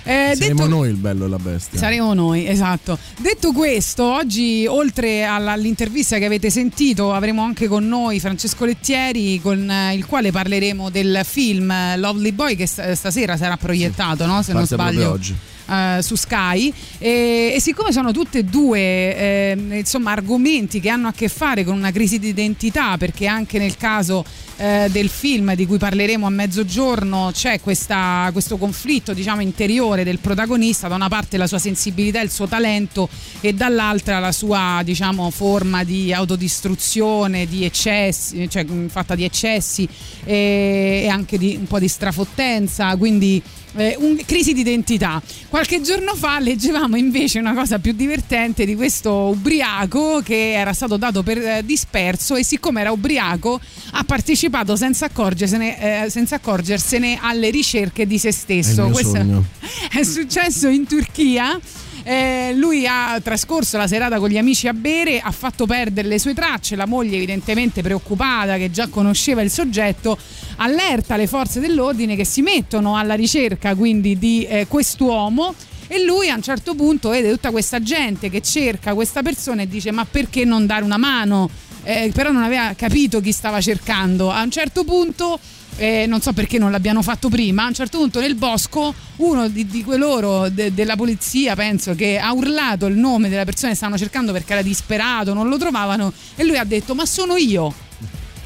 Eh, Saremo detto- noi il bello e la bestia. Saremo noi, esatto. Detto questo, oggi oltre all'intervista che avete sentito, avremo anche con noi Francesco Lettieri, con eh, il quale parleremo del film eh, Lovely Boy che st- stasera sarà proiettato, no? se non Parte proprio sbaglio. oggi. Eh, su Sky. E, e siccome sono tutte e due eh, insomma argomenti che hanno a che fare con una crisi di identità perché anche nel caso eh, del film di cui parleremo a mezzogiorno c'è questa- questo conflitto diciamo interiore del protagonista. Da una parte la sua sensibilità il suo talento e dall'altra la sua diciamo forma di autodistruzione di eccessi cioè fatta di eccessi e, e anche di un po' di strafottenza. Quindi eh, un- crisi di identità. Qualche giorno fa leggevamo invece una cosa più divertente di questo ubriaco che era stato dato per eh, disperso e siccome era ubriaco ha partecipato senza accorgersene, eh, senza accorgersene alle ricerche di se stesso. Questo sogno. è successo in Turchia. Eh, lui ha trascorso la serata con gli amici a bere, ha fatto perdere le sue tracce, la moglie evidentemente preoccupata che già conosceva il soggetto, allerta le forze dell'ordine che si mettono alla ricerca quindi di eh, quest'uomo e lui a un certo punto vede tutta questa gente che cerca questa persona e dice ma perché non dare una mano? Eh, però non aveva capito chi stava cercando. A un certo punto eh, non so perché non l'abbiano fatto prima, a un certo punto nel bosco uno di, di queloro de- della polizia, penso, che ha urlato il nome della persona che stavano cercando perché era disperato, non lo trovavano e lui ha detto ma sono io.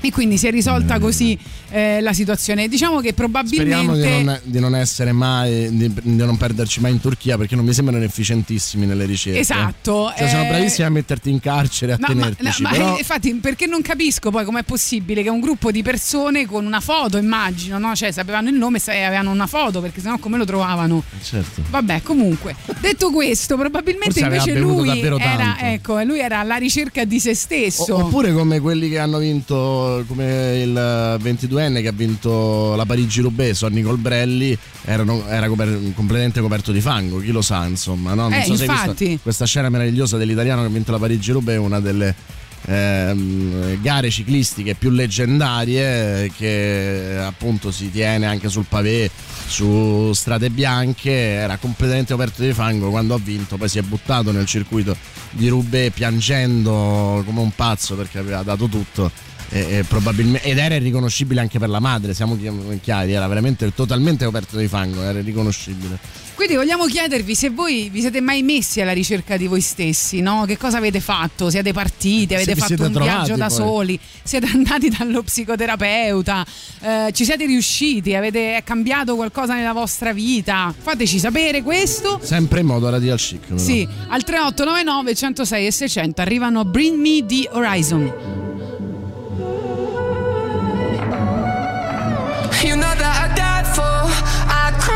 E quindi si è risolta così eh, la situazione. Diciamo che Speriamo probabilmente... di non, di non essere mai, di, di non perderci mai in Turchia perché non mi sembrano efficientissimi nelle ricerche. Esatto, Cioè, sono eh, bravissimi a metterti in carcere, a No, ma, tenertici. no, ma però... eh, infatti, perché non capisco poi com'è possibile che un gruppo di persone con una foto, immagino, no? Cioè, sapevano il nome e avevano una foto, perché sennò come lo trovavano? Certo. Vabbè, comunque, detto questo, probabilmente Forse invece lui era, ecco, lui era alla ricerca di se stesso. O- Oppure come quelli che hanno vinto, come il 22enne che ha vinto la Parigi-Roubaix, Sonny Colbrelli, erano- era coper- completamente coperto di fango, chi lo sa insomma. No? Non Eh, so se hai visto infatti. questa scena meravigliosa dell'italiano che ha vinto la Parigi-Roubaix, una delle ehm, gare ciclistiche più leggendarie eh, che appunto si tiene anche sul pavé su strade bianche era completamente coperto di fango quando ha vinto poi si è buttato nel circuito di Roubaix piangendo come un pazzo perché aveva dato tutto e, e probabilmente, ed era irriconoscibile anche per la madre siamo chi- chiari era veramente totalmente coperto di fango era irriconoscibile Quindi vogliamo chiedervi se voi vi siete mai messi alla ricerca di voi stessi, no? Che cosa avete fatto? Siete partiti, Se avete vi fatto un viaggio da poi. soli, siete andati dallo psicoterapeuta, eh, ci siete riusciti, avete è cambiato qualcosa nella vostra vita? Fateci sapere questo. sempre in modo radical chic però. Sì, al 3899 106 e 600 arrivano Bring Me the Horizon.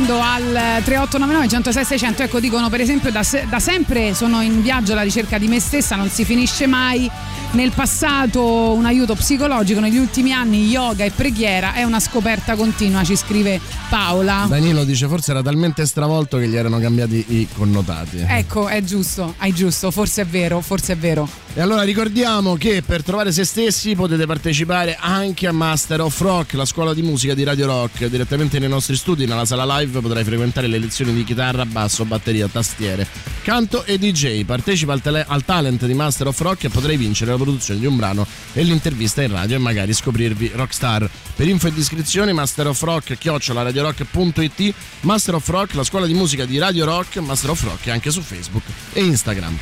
rispondendo al 3899 106 600. Ecco, dicono per esempio da, se- da sempre sono in viaggio alla ricerca di me stessa, non si finisce mai. Nel passato un aiuto psicologico, negli ultimi anni yoga e preghiera è una scoperta continua, ci scrive Paola. Danilo dice forse era talmente stravolto che gli erano cambiati i connotati. Ecco, è giusto, hai giusto, forse è vero, forse è vero. E allora ricordiamo che per trovare se stessi potete partecipare anche a Master of Rock, la scuola di musica di Radio Rock. Direttamente nei nostri studi, nella sala live, potrai frequentare le lezioni di chitarra, basso, batteria, tastiere, canto e DJ. Partecipa al, tele- al talent di Master of Rock e potrai vincere la produzione di un brano e l'intervista in radio e magari scoprirvi rockstar. Per info e descrizioni Master of Rock chiocciola radiorock.it Master of Rock, la scuola di musica di Radio Rock, Master of Rock anche su Facebook e Instagram.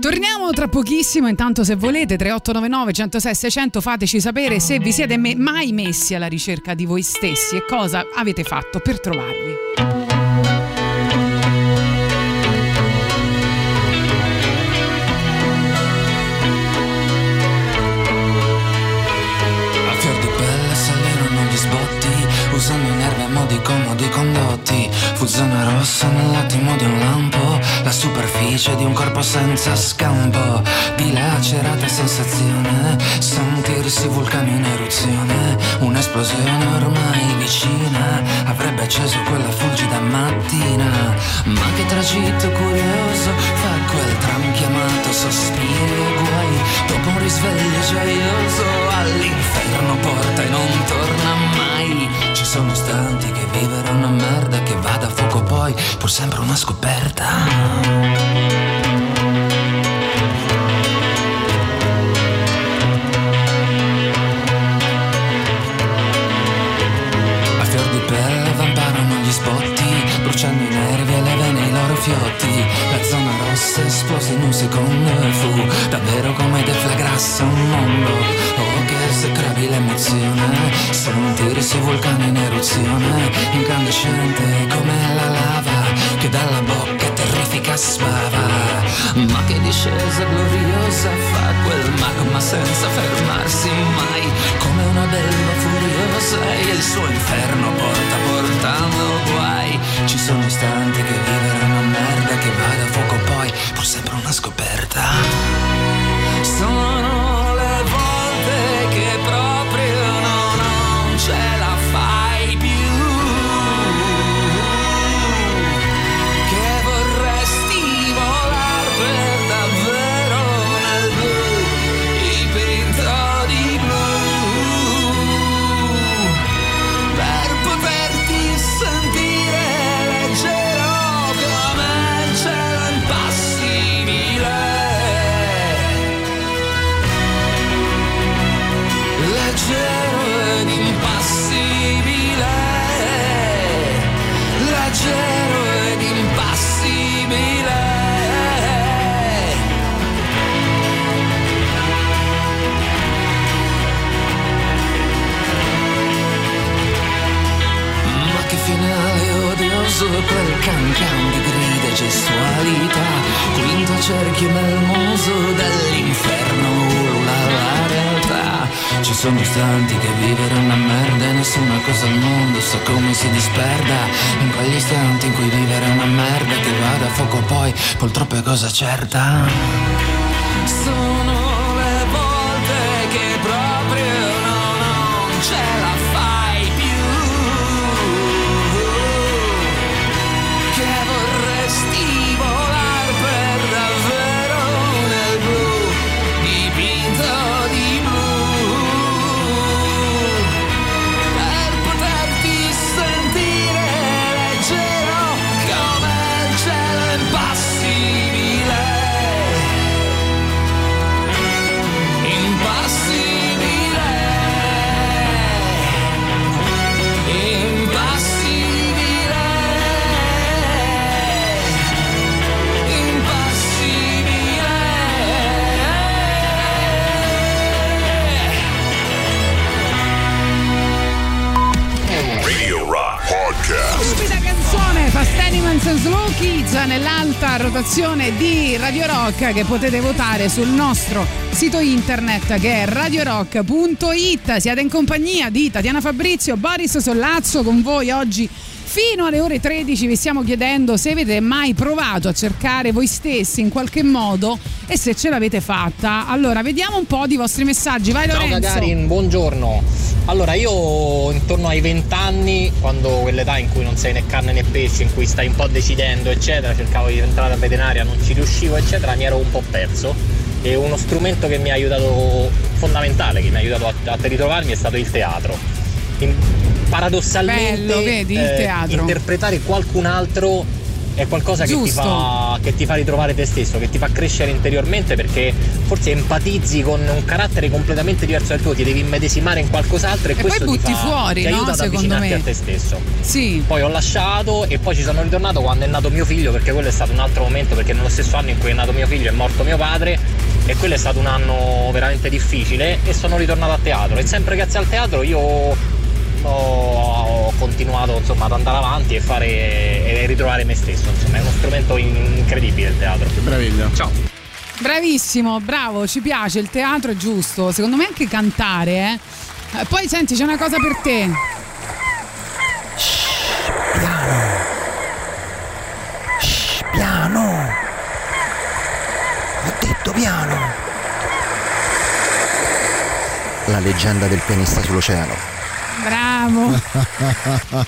Torniamo tra pochissimo, intanto se volete 3899 106 600 fateci sapere se vi siete mai messi alla ricerca di voi stessi e cosa avete fatto per trovarvi. Zona rossa nell'attimo di un lampo La superficie di un corpo senza scampo Dilacerata sensazione Sentirsi vulcano in eruzione Un'esplosione ormai vicina Avrebbe acceso quella fulgida mattina Ma che tragitto curioso Pur sempre una scoperta. A fior di pelle vamparano gli spotti Bruciando i nervi e le vene i loro fiotti. La zona rossa esplose in un secondo E fu davvero come deflagrasse un mondo. Oh che esecrabile emozione Sentirsi un vulcano in eruzione Incandescente discesa gloriosa fa quel magma senza fermarsi mai. Come una belva furiosa e il suo inferno porta portando guai. Ci sono istanti che vivere una merda che vada a fuoco poi pur sempre una scoperta quel cancan di grida gestualità Quinto cerchio melmoso dell'inferno ulula la realtà. Ci sono istanti che vivere è una merda e nessuna cosa al mondo sa come si disperda. In quegli istanti in cui vivere è una merda che vada a fuoco poi col troppe cosa certa. Sono Slow Kids nell'alta rotazione di Radio Rock che potete votare sul nostro sito internet che è radiorock.it. Siete in compagnia di Tatiana Fabrizio, Boris Sollazzo con voi oggi Fino alle ore 13 vi stiamo chiedendo se avete mai provato a cercare voi stessi in qualche modo e se ce l'avete fatta. Allora, vediamo un po' di vostri messaggi. Vai Ciao Lorenzo. Gagarin, buongiorno. Allora, io intorno ai 20 anni, quando quell'età in cui non sei né carne né pesce, in cui stai un po' decidendo, eccetera, cercavo di entrare a veterinaria, non ci riuscivo, eccetera, mi ero un po' perso. E uno strumento che mi ha aiutato, fondamentale, che mi ha aiutato a, a ritrovarmi è stato il teatro. In- paradossalmente, Bello, vedi, il eh, teatro. interpretare qualcun altro è qualcosa che ti, fa, che ti fa ritrovare te stesso, che ti fa crescere interiormente perché forse empatizzi con un carattere completamente diverso dal tuo, ti devi immedesimare in qualcos'altro e, E questo poi ti, butti fa, fuori, ti no? aiuta ad avvicinarti me. a te stesso. Sì. Poi ho lasciato e poi ci sono ritornato quando è nato mio figlio perché quello è stato un altro momento perché nello stesso anno in cui è nato mio figlio è morto mio padre e quello è stato un anno veramente difficile e sono ritornato a teatro e sempre grazie al teatro io ho, ho continuato insomma ad andare avanti e fare e ritrovare me stesso insomma è uno strumento in- incredibile il teatro che meraviglia ciao Bravissimo, bravo, ci piace, il teatro è giusto. Secondo me anche cantare, eh. Eh, Poi senti, c'è una cosa per te. Piano! Ho detto piano! La leggenda del pianista sull'oceano. Bravo.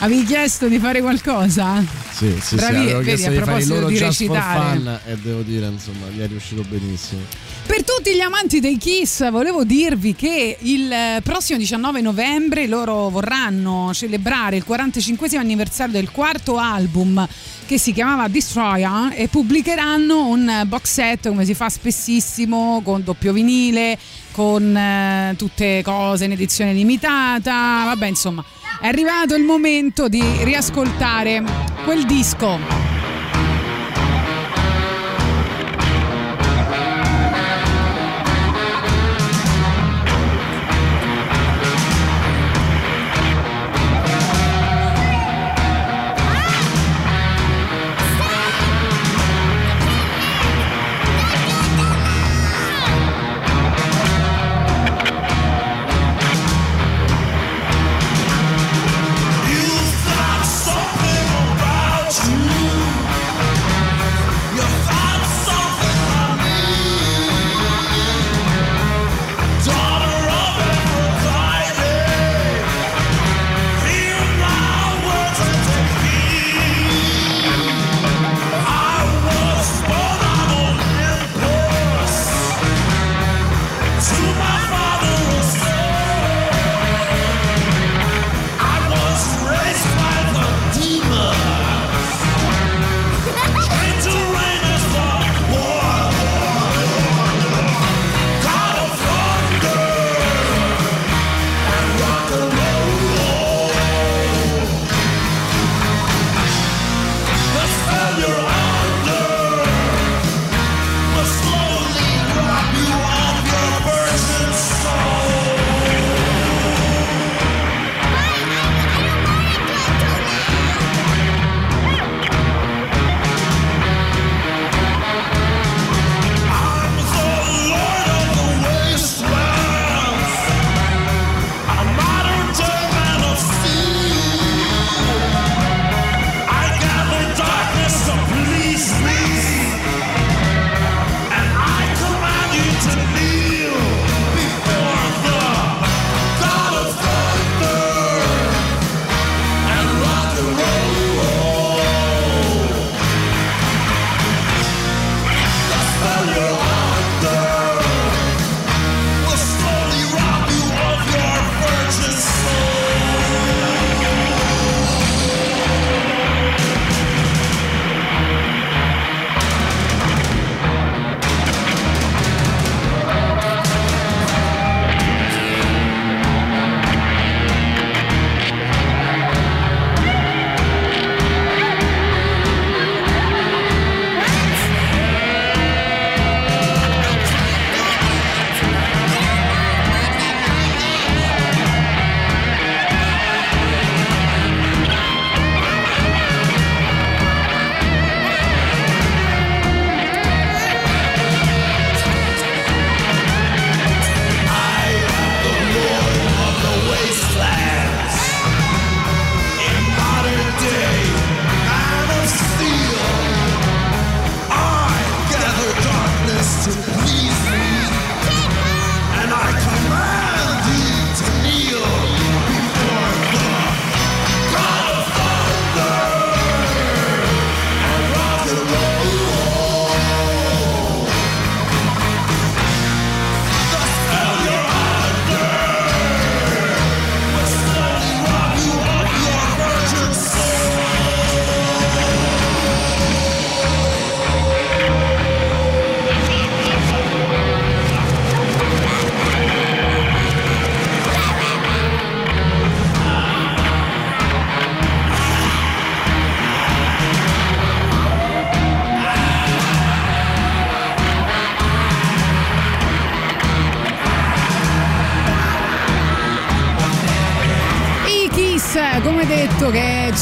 Avevi chiesto di fare qualcosa? Sì, sì, Bravi- sì, avevo vedi, chiesto a di fare il loro di Just for recitare. Fun e devo dire, insomma, gli è riuscito benissimo. Per tutti gli amanti dei Kiss volevo dirvi che il eh, prossimo 19 novembre loro vorranno celebrare il 45 anniversario del quarto album che si chiamava Destroyer e pubblicheranno un box set come si fa spessissimo con doppio vinile, con eh, tutte cose in edizione limitata, vabbè insomma è arrivato il momento di riascoltare quel disco.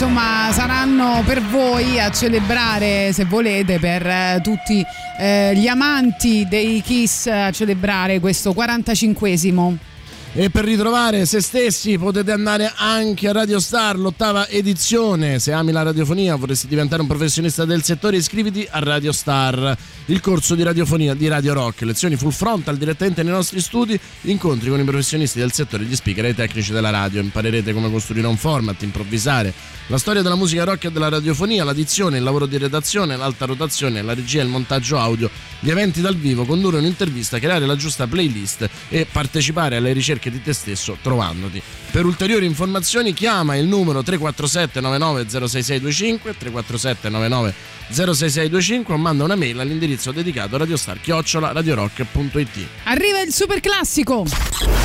Insomma saranno per voi a celebrare, se volete, per eh, tutti eh, gli amanti dei Kiss a celebrare questo 45esimo. E per ritrovare se stessi potete andare anche a Radio Star, l'ottava edizione. Se ami la radiofonia vorresti diventare un professionista del settore, iscriviti a Radio Star, il corso di radiofonia di Radio Rock. Lezioni full frontal direttamente nei nostri studi, incontri con i professionisti del settore, gli speaker e i tecnici della radio. Imparerete come costruire un format, improvvisare, la storia della musica rock e della radiofonia, l'addizione, il lavoro di redazione, l'alta rotazione, la regia e il montaggio audio, gli eventi dal vivo, condurre un'intervista, creare la giusta playlist e partecipare alle ricerche di te stesso trovandoti. Per ulteriori informazioni chiama il numero 347 99 06625 347 99 06625 o manda una mail all'indirizzo dedicato radiostar chiocciola radiorock.it. Arriva il super classico.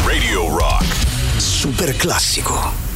Radio Rock. Super classico.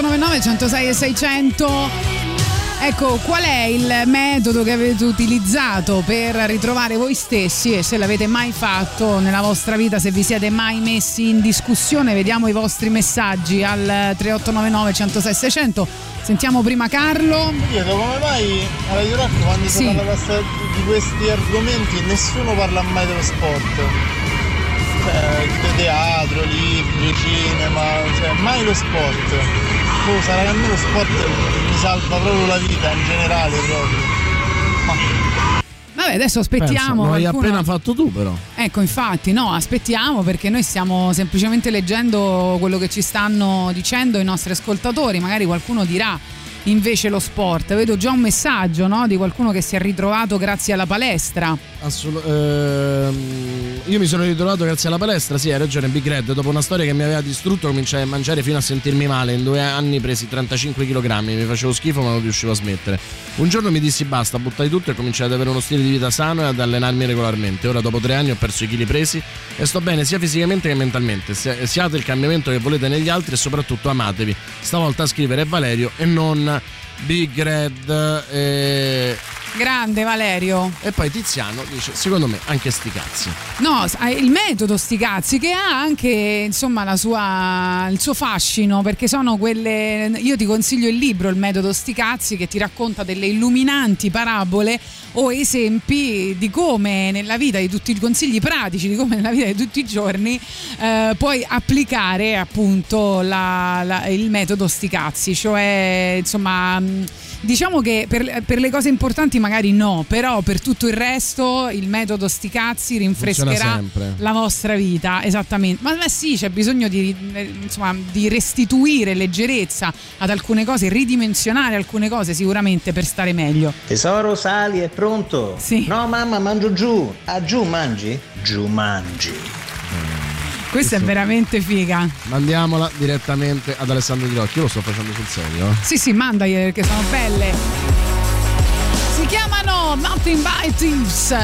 3899 106 e 600 Ecco, qual è il metodo che avete utilizzato per ritrovare voi stessi e se l'avete mai fatto nella vostra vita, se vi siete mai messi in discussione? Vediamo i vostri messaggi al 3899 106 600. Sentiamo prima Carlo. Mi chiedo come mai a Radio Rock quando si Sì. parla questa- di questi argomenti nessuno parla mai dello sport. Cioè, di teatro, libri, cinema, cioè mai lo sport. Boh, sarà che a me lo sport mi salva proprio la vita in generale proprio. Vabbè, adesso aspettiamo. Pensa, lo hai qualcuno- appena fatto tu però. Ecco, infatti, no, aspettiamo perché noi stiamo semplicemente leggendo quello che ci stanno dicendo i nostri ascoltatori. Magari qualcuno dirà invece lo sport. Vedo già un messaggio no, di qualcuno che si è ritrovato grazie alla palestra. Assolut- ehm, io mi sono ritrovato grazie alla palestra, sì, hai ragione, Big Red. Dopo una storia che mi aveva distrutto, cominciai a mangiare fino a sentirmi male. In due anni presi 35 kg, mi facevo schifo, ma non riuscivo a smettere. Un giorno mi dissi basta, buttai tutto e cominciai ad avere uno stile di vita sano e ad allenarmi regolarmente. Ora, dopo tre anni, ho perso i chili presi e sto bene sia fisicamente che mentalmente. Siate il cambiamento che volete negli altri e soprattutto amatevi. Stavolta a scrivere Valerio e non Big Red. eh, Grande Valerio. E poi Tiziano dice: Secondo me anche sti cazzi. No, il metodo sti cazzi che ha anche insomma la sua, il suo fascino perché sono quelle io ti consiglio il libro Il metodo sti cazzi che ti racconta delle illuminanti parabole o esempi di come nella vita di tutti i consigli pratici di come nella vita di tutti i giorni eh, puoi applicare appunto la- la- il metodo sti cazzi cioè insomma Diciamo che per, per le cose importanti magari no, però per tutto il resto il metodo sti cazzi rinfrescherà la vostra vita, esattamente. Ma, ma sì, c'è bisogno di, eh, insomma, di restituire leggerezza ad alcune cose, ridimensionare alcune cose sicuramente per stare meglio. Tesoro, sali, è pronto? Sì. No, mamma, mangio giù. Ah, giù mangi? Giù mangi. Questa è veramente figa. Mandiamola direttamente ad Alessandro Di Rocchi. Io lo sto facendo sul serio. eh. Sì, sì, mandagli perché sono belle. Si chiamano Nothing by Thieves.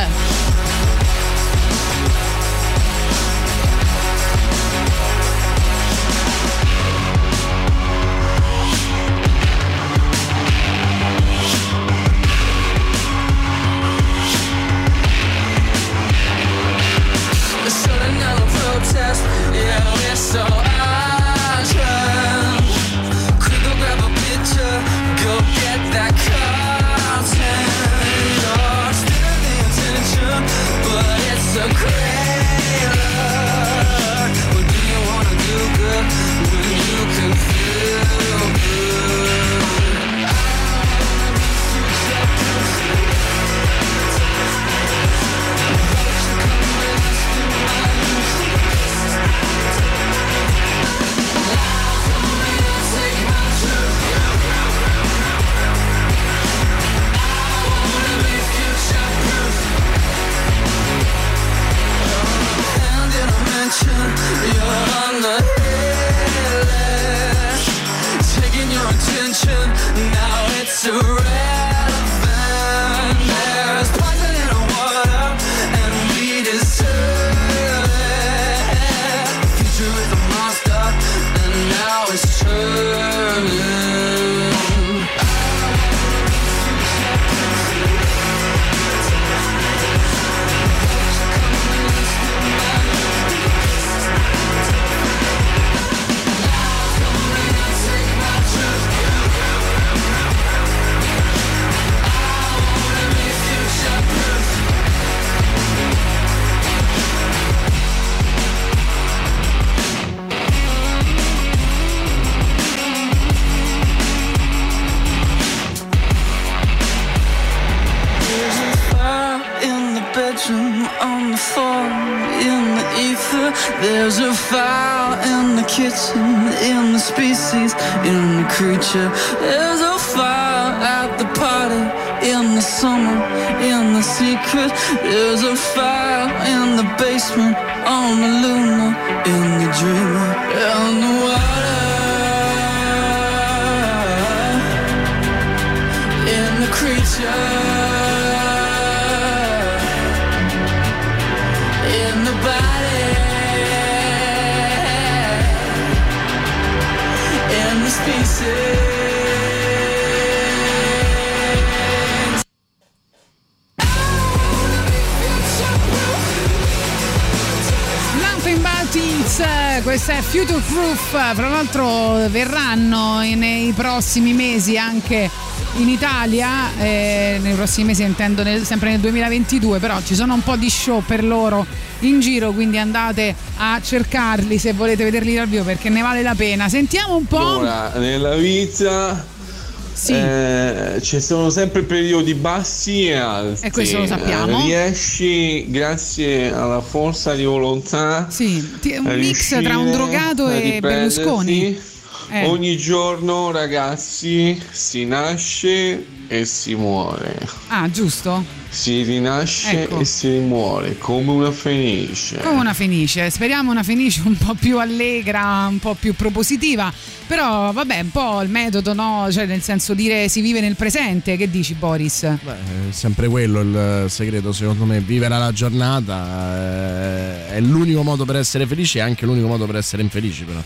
Prossimi mesi anche in Italia, eh, nei prossimi mesi intendo nel- sempre nel 2022, però ci sono un po' di show per loro in giro, quindi andate a cercarli se volete vederli dal vivo perché ne vale la pena. Sentiamo un po'. Allora, nella vita eh, ci sono sempre periodi bassi e alti. E questo lo sappiamo. Eh, riesci, grazie alla forza di volontà, Sì, un mix tra un drogato e. Berlusconi. Eh. Ogni giorno, ragazzi, si nasce e si muore. Ah, giusto? Si rinasce Ecco. e si rimuore come una fenice. Come una fenice, speriamo una fenice un po' più allegra, un po' più propositiva, però vabbè, un po' il metodo, no? Cioè nel senso dire si vive nel presente, che dici Boris? Beh, è sempre quello il segreto, secondo me. Vivere la giornata eh, è l'unico modo per essere felici e anche l'unico modo per essere infelici, però.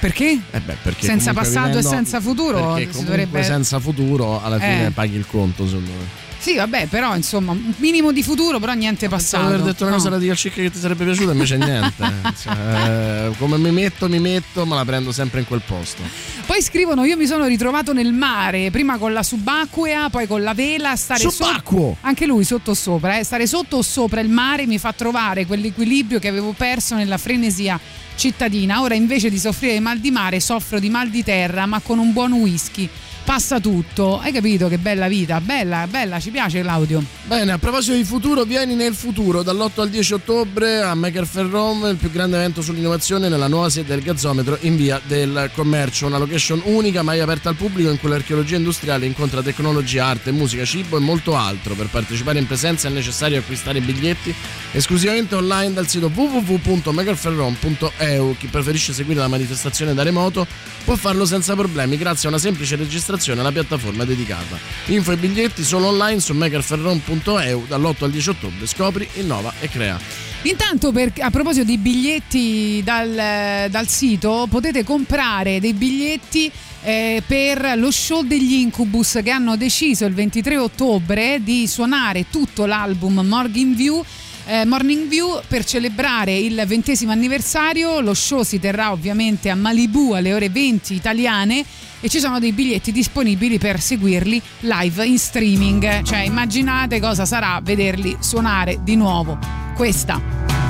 Perché? Eh beh, perché Senza passato e senza futuro Perché dovrebbe- senza futuro alla fine Eh. paghi il conto, secondo me. Sì, vabbè, però insomma, un minimo di futuro, però niente passato. Pensavo aver detto una no. cosa da Dio Chic che ti sarebbe piaciuta, invece niente. Cioè, come mi metto, mi metto, ma la prendo sempre in quel posto. Poi scrivono: Io mi sono ritrovato nel mare, prima con la subacquea, poi con la vela, stare Subacqueo! sotto. Anche lui sotto o sopra, eh, stare sotto o sopra il mare mi fa trovare quell'equilibrio che avevo perso nella frenesia cittadina. Ora invece di soffrire di mal di mare, soffro di mal di terra, ma con un buon whisky. Passa tutto, hai capito che bella vita? Bella, bella, ci piace Claudio. Bene, a proposito di futuro, vieni nel futuro dall'8 al 10 ottobre a Maker Fair Rome, il più grande evento sull'innovazione nella nuova sede del Gazzometro in via del commercio. Una location unica mai aperta al pubblico in cui l'archeologia industriale incontra tecnologia, arte, musica, cibo e molto altro. Per partecipare in presenza è necessario acquistare biglietti esclusivamente online dal sito www.makerfairrome.eu. Chi preferisce seguire la manifestazione da remoto può farlo senza problemi grazie a una semplice registrazione alla piattaforma dedicata. Info e biglietti solo online su makerfairrome.eu dall'8 al 10 ottobre. Scopri, innova e crea. Intanto, per- a proposito di biglietti dal, dal sito, potete comprare dei biglietti eh, per lo show degli Incubus che hanno deciso il 23 ottobre di suonare tutto l'album Morning View. eh, Morning View per celebrare il ventesimo anniversario. Lo show si terrà ovviamente a Malibu alle ore 20 italiane e ci sono dei biglietti disponibili per seguirli live in streaming. Cioè, immaginate cosa sarà vederli suonare di nuovo. Questa.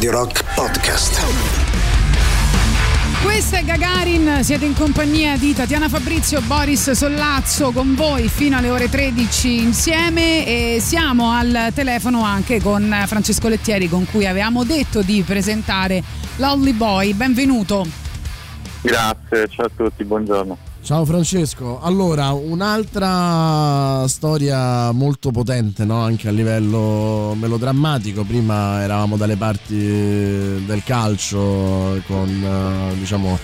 Radio Rock Podcast. Questa è Gagarin, siete in compagnia di Tatiana Fabrizio, Boris Sollazzo con voi fino alle ore 13 insieme e siamo al telefono anche con Francesco Lettieri con cui avevamo detto di presentare Lonely Boy. Benvenuto. Grazie, ciao a tutti, buongiorno. Ciao Francesco, allora un'altra storia molto potente no? anche a livello melodrammatico, prima eravamo dalle parti del calcio con eh, diciamo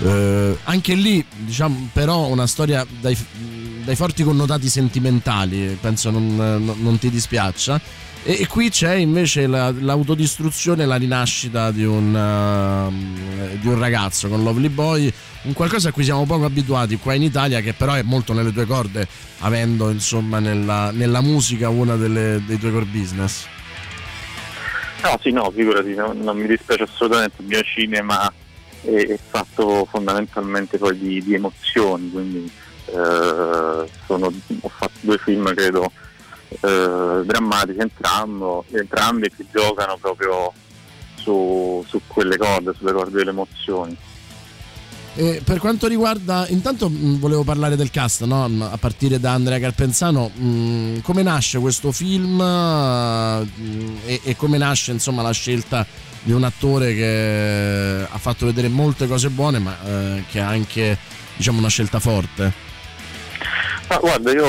eh, anche lì diciamo però una storia dai, dai forti connotati sentimentali, penso non, non ti dispiaccia. E, qui c'è invece la, l'autodistruzione e la rinascita di un, uh, di un ragazzo con Lovely Boy un qualcosa a cui siamo poco abituati qua in Italia, che però è molto nelle tue corde, avendo insomma nella, nella musica una delle, dei tuoi core business. No, sì, no, figurati, no, non mi dispiace assolutamente, il mio cinema è, è fatto fondamentalmente poi di, di emozioni, quindi eh, sono, ho fatto due film credo eh, drammatici entrambi, entrambi che giocano proprio su, su quelle corde, sulle corde delle emozioni. E per quanto riguarda, intanto mh, volevo parlare del cast, no? a partire da Andrea Carpenzano, mh, come nasce questo film mh, e, e, come nasce insomma, la scelta di un attore che ha fatto vedere molte cose buone, ma eh, che ha anche diciamo, una scelta forte? Ma guarda, io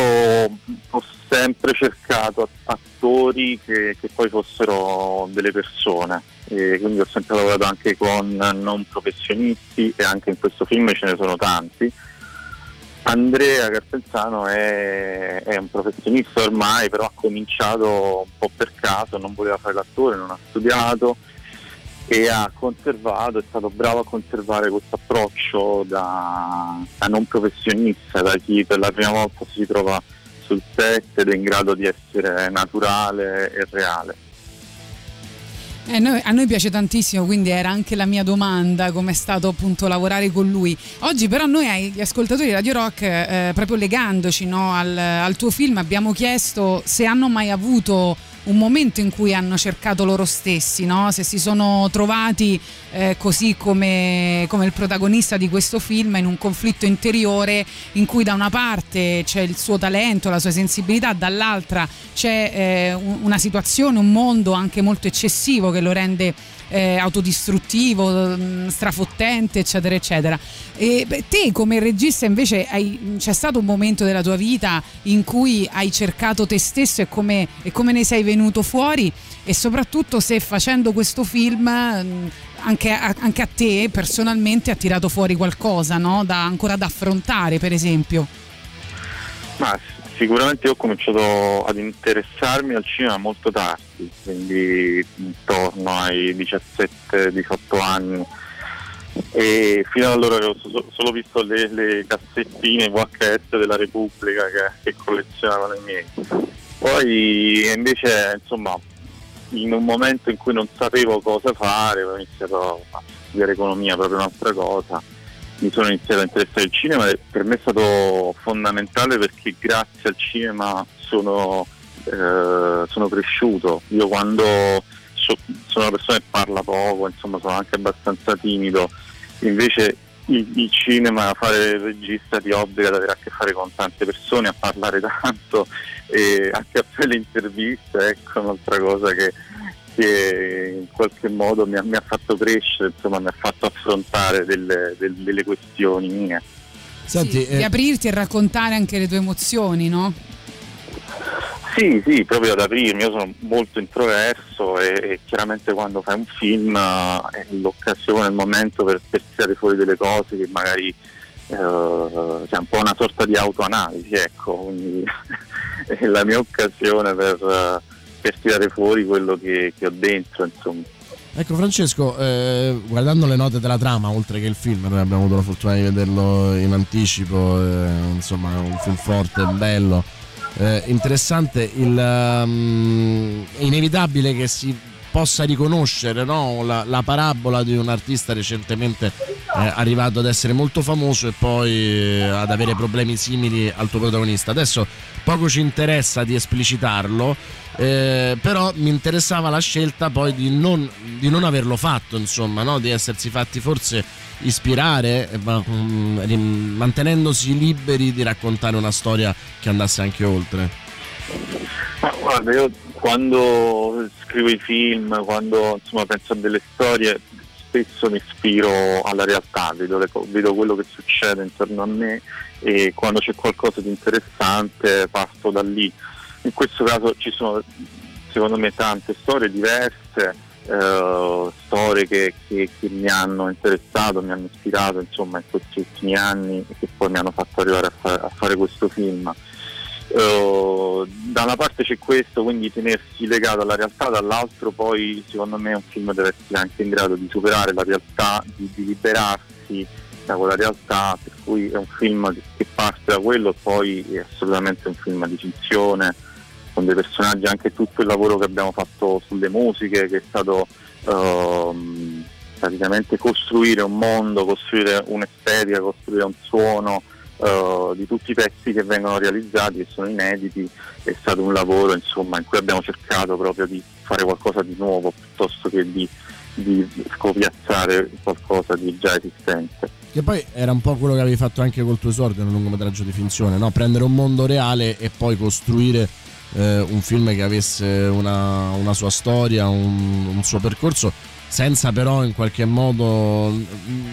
ho sempre cercato attori che, che poi fossero delle persone e quindi ho sempre lavorato anche con non professionisti e anche in questo film ce ne sono tanti. Andrea Carpenzano è, è, un professionista ormai, però ha cominciato un po' per caso, non voleva fare l'attore, non ha studiato e ha conservato, è stato bravo a conservare questo approccio da, da non professionista, da chi per la prima volta si trova sul set ed è in grado di essere naturale e reale. Eh, noi, a noi piace tantissimo, quindi era anche la mia domanda come è stato appunto lavorare con lui. Oggi però noi gli ascoltatori di Radio Rock, eh, proprio legandoci no, al, al tuo film, abbiamo chiesto se hanno mai avuto un momento in cui hanno cercato loro stessi, no? se si sono trovati eh, così come, come, il protagonista di questo film in un conflitto interiore in cui da una parte c'è il suo talento, la sua sensibilità, dall'altra c'è eh, una situazione, un mondo anche molto eccessivo che lo rende eh, autodistruttivo, mm, strafottente, eccetera, eccetera. E beh, te come regista invece hai, c'è stato un momento della tua vita in cui hai cercato te stesso e come, e come ne sei venuto fuori e soprattutto se facendo questo film mm, anche a, anche a, te personalmente ha tirato fuori qualcosa no? da, ancora da affrontare per esempio ma sicuramente ho cominciato ad interessarmi al cinema molto tardi, quindi intorno ai 17-18 anni e fino ad allora avevo solo visto le, le cassettine VHS della Repubblica che, che collezionavano i miei. Poi invece insomma in un momento in cui non sapevo cosa fare ho iniziato a studiare economia, proprio un'altra cosa mi sono iniziato a interessare al cinema e per me è stato fondamentale perché grazie al cinema sono, eh, sono cresciuto. Io quando so, sono una persona che parla poco, insomma sono anche abbastanza timido, invece il, il, cinema, fare il regista ti obbliga ad avere a che fare con tante persone, a parlare tanto e anche a fare le interviste, ecco un'altra cosa che che in qualche modo mi ha, mi ha fatto crescere, insomma, mi ha fatto affrontare delle, delle, delle questioni mie. Senti, sì, eh... Di aprirti e raccontare anche le tue emozioni, no? Sì, sì, proprio ad aprirmi, io sono molto introverso e, e chiaramente quando fai un film eh, è l'occasione, il momento per, per tirare fuori delle cose che magari eh, c'è un po' una sorta di autoanalisi, ecco, quindi è la mia occasione per per tirare fuori quello che, che ho dentro, insomma. Ecco Francesco, eh, guardando le note della trama, oltre che il film, noi abbiamo avuto la fortuna di vederlo in anticipo, eh, insomma un film forte, bello, eh, interessante, il, um, è inevitabile che si possa riconoscere no? la, la parabola di un artista recentemente eh, arrivato ad essere molto famoso e poi eh, ad avere problemi simili al tuo protagonista. Adesso poco ci interessa di esplicitarlo, eh, però mi interessava la scelta poi di non, di non averlo fatto, insomma, no? di essersi fatti forse ispirare, ma, rim- mantenendosi liberi di raccontare una storia che andasse anche oltre. Ma guarda, io quando scrivo i film, quando insomma, penso a delle storie, spesso mi ispiro alla realtà, vedo, le vedo quello che succede intorno a me e quando c'è qualcosa di interessante parto da lì. In questo caso ci sono secondo me tante storie diverse, eh, storie che, che- che mi hanno interessato, mi hanno ispirato insomma in questi ultimi anni e che poi mi hanno fatto arrivare a, fa- a fare questo film. Eh, da una parte c'è questo, quindi tenersi legato alla realtà, dall'altro poi secondo me un film deve essere anche in grado di superare la realtà, di, di liberarsi da quella realtà, per cui è un film che- parte da quello e poi è assolutamente un film di finzione, con dei personaggi, anche tutto il lavoro che abbiamo fatto sulle musiche, che è stato ehm, praticamente costruire un mondo, costruire un'estetica, costruire un suono, eh, di tutti i pezzi che vengono realizzati e sono inediti è stato un lavoro insomma, in cui abbiamo cercato proprio di fare qualcosa di nuovo piuttosto che di, di scopiazzare qualcosa di già esistente. Che poi era un po' quello che avevi fatto anche col tuo esordio nel lungometraggio di finzione, no? prendere un mondo reale e poi costruire eh, un film che avesse una, una sua storia, un, un suo percorso, senza però in qualche modo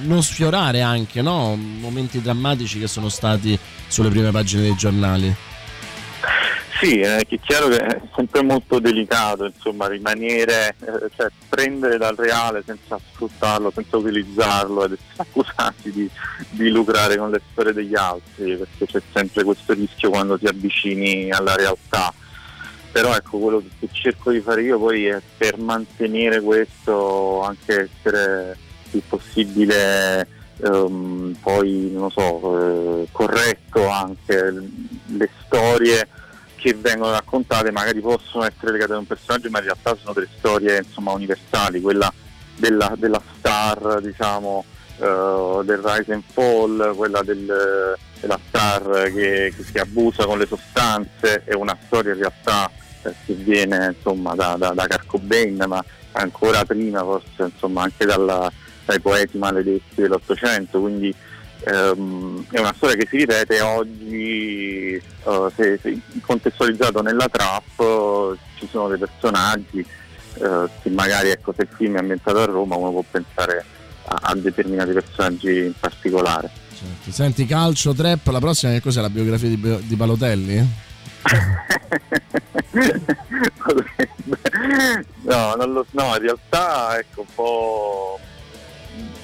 non sfiorare anche no? momenti drammatici che sono stati sulle prime pagine dei giornali. Sì, è chiaro che è sempre molto delicato, insomma, rimanere, eh, cioè prendere dal reale senza sfruttarlo, senza utilizzarlo ed essere accusati di, di lucrare con le storie degli altri, perché c'è sempre questo rischio quando ti avvicini alla realtà. Però ecco, quello che cerco di fare io poi è per mantenere questo anche essere il possibile ehm, poi, non so, eh, corretto anche le storie che vengono raccontate magari possono essere legate a un personaggio ma in realtà sono delle storie insomma universali, quella della, della star diciamo eh, del rise and fall, quella del- della star che, che si abusa con le sostanze, è una storia in realtà che viene insomma da, da, da Kurt Cobain ma ancora prima forse insomma anche dalla- dai poeti maledetti dell'Ottocento, quindi ehm, è una storia che si ripete oggi, eh, se, se contestualizzato nella trap, eh, ci sono dei personaggi eh, che magari ecco, se il film è ambientato a Roma uno può pensare a, a determinati personaggi in particolare. Ti senti calcio, trap, la prossima che cos'è la biografia di, di Balotelli? No, lo- no, in realtà ecco un po'.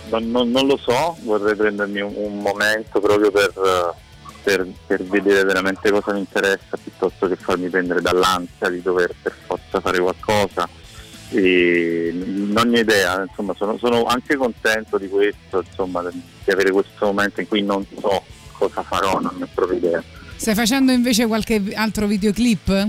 Non, non- non lo so, vorrei prendermi un, un momento proprio per, per- per vedere veramente cosa mi interessa piuttosto che farmi prendere dall'ansia di dover per forza fare qualcosa. E non ho idea, insomma, sono, sono anche contento di questo, insomma, di avere questo momento in cui non so cosa farò, non ne ho proprio idea. Stai facendo invece qualche altro videoclip?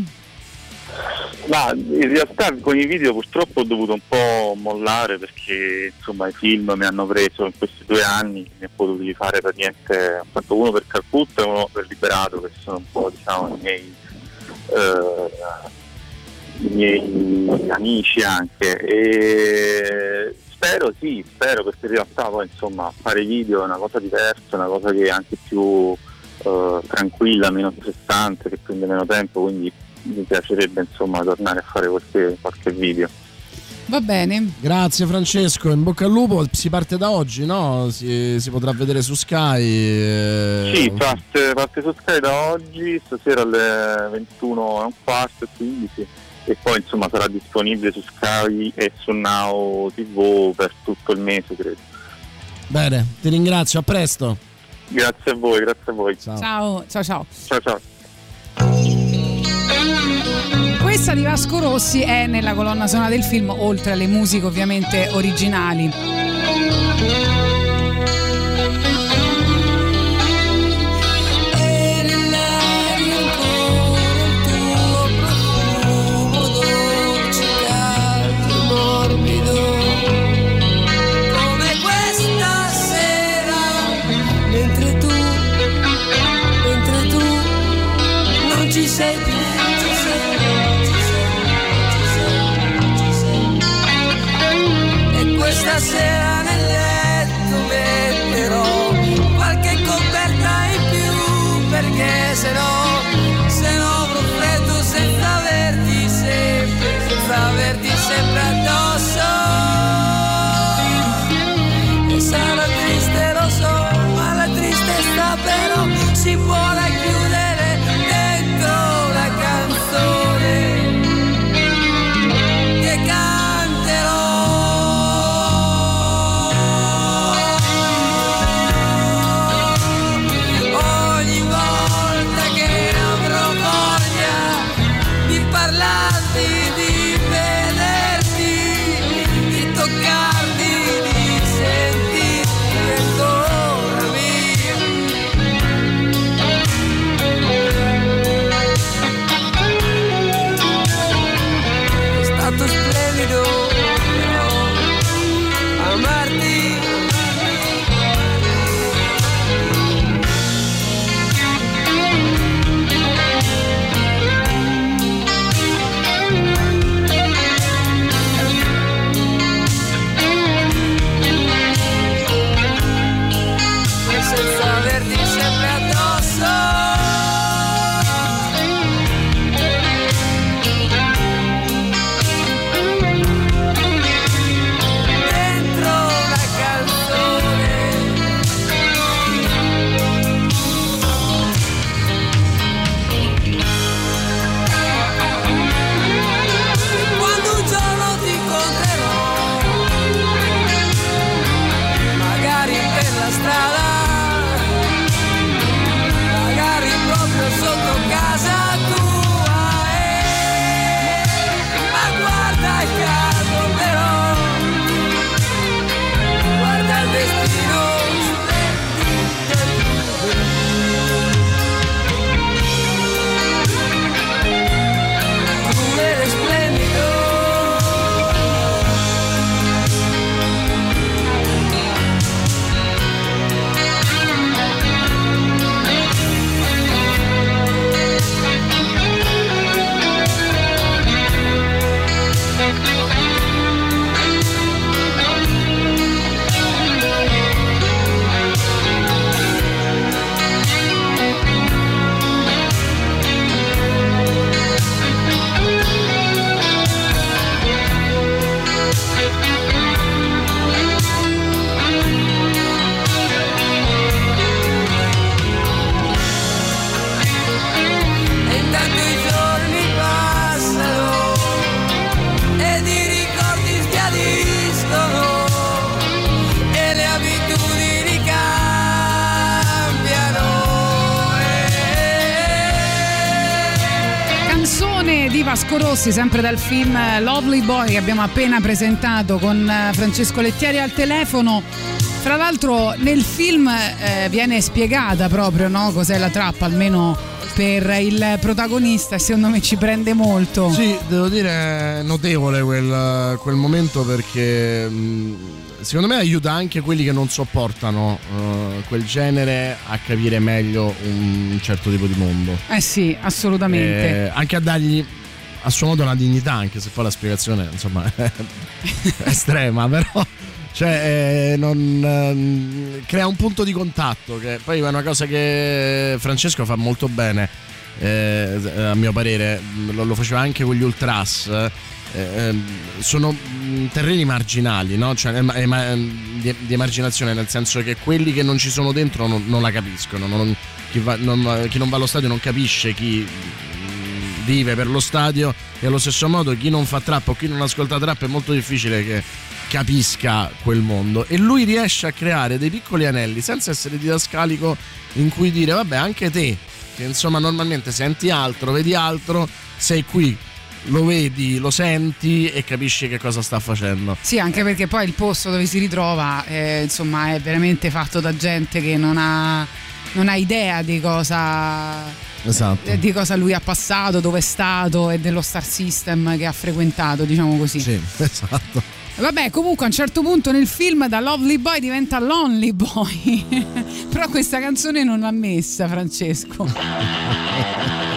Ma in realtà con i video purtroppo ho dovuto un po' mollare perché insomma i film mi hanno preso in questi due anni, ne ho potuti fare praticamente ho fatto uno per Calcutta e uno per Liberato che sono un po' diciamo i miei, eh, i miei amici anche e spero sì, spero perché in realtà poi insomma fare video è una cosa diversa, una cosa che è anche più eh, tranquilla, meno stressante, che prende meno tempo, quindi mi piacerebbe insomma tornare a fare qualche, qualche video. Va bene. Grazie Francesco, in bocca al lupo, si parte da oggi, no? Si, si potrà vedere su Sky. eh, Sì, parte, parte su Sky da oggi, stasera alle 21 e un quarto e 15 e poi insomma sarà disponibile su Sky e su Now TV per tutto il mese credo. Bene, ti ringrazio, a presto. Grazie a voi, grazie a voi. Ciao Ciao, ciao, ciao. ciao. ciao. Questa di Vasco Rossi è nella colonna sonora del film, oltre alle musiche ovviamente originali. Stasera Rossi, sempre dal film Lovely Boy che abbiamo appena presentato con eh, Francesco Lettieri al telefono. Tra l'altro nel film eh, viene spiegata proprio no, cos'è la trappa, almeno per il protagonista e secondo me ci prende molto. Sì, devo dire notevole quel, quel momento perché mh, secondo me aiuta anche quelli che non sopportano eh, quel genere a capire meglio un certo tipo di mondo. Eh sì, assolutamente. Eh, anche a dargli a suo modo una dignità, anche se poi la spiegazione insomma è estrema, però cioè, eh, non, ehm, crea un punto di contatto che poi è una cosa che Francesco fa molto bene eh, a mio parere lo, lo faceva anche con gli ultras eh, ehm, sono mh, terreni marginali no? cioè, em- em- di, di emarginazione nel senso che quelli che non ci sono dentro non, non la capiscono non- chi, va- non- chi non va allo stadio non capisce chi vive per lo stadio e allo stesso modo chi non fa trap o chi non ascolta trap è molto difficile che capisca quel mondo e lui riesce a creare dei piccoli anelli senza essere didascalico in cui dire vabbè anche te che insomma normalmente senti altro, vedi altro, sei qui, lo vedi, lo senti e capisci che cosa sta facendo. Sì, anche perché poi il posto dove si ritrova eh, insomma è veramente fatto da gente che non ha, non ha idea di cosa, Esatto. di cosa lui ha passato, dove è stato e dello star system che ha frequentato, diciamo così. Sì, esatto. Vabbè, comunque a un certo punto nel film da Lovely Boy diventa Lonely Boy. Però questa canzone non l'ha messa Francesco.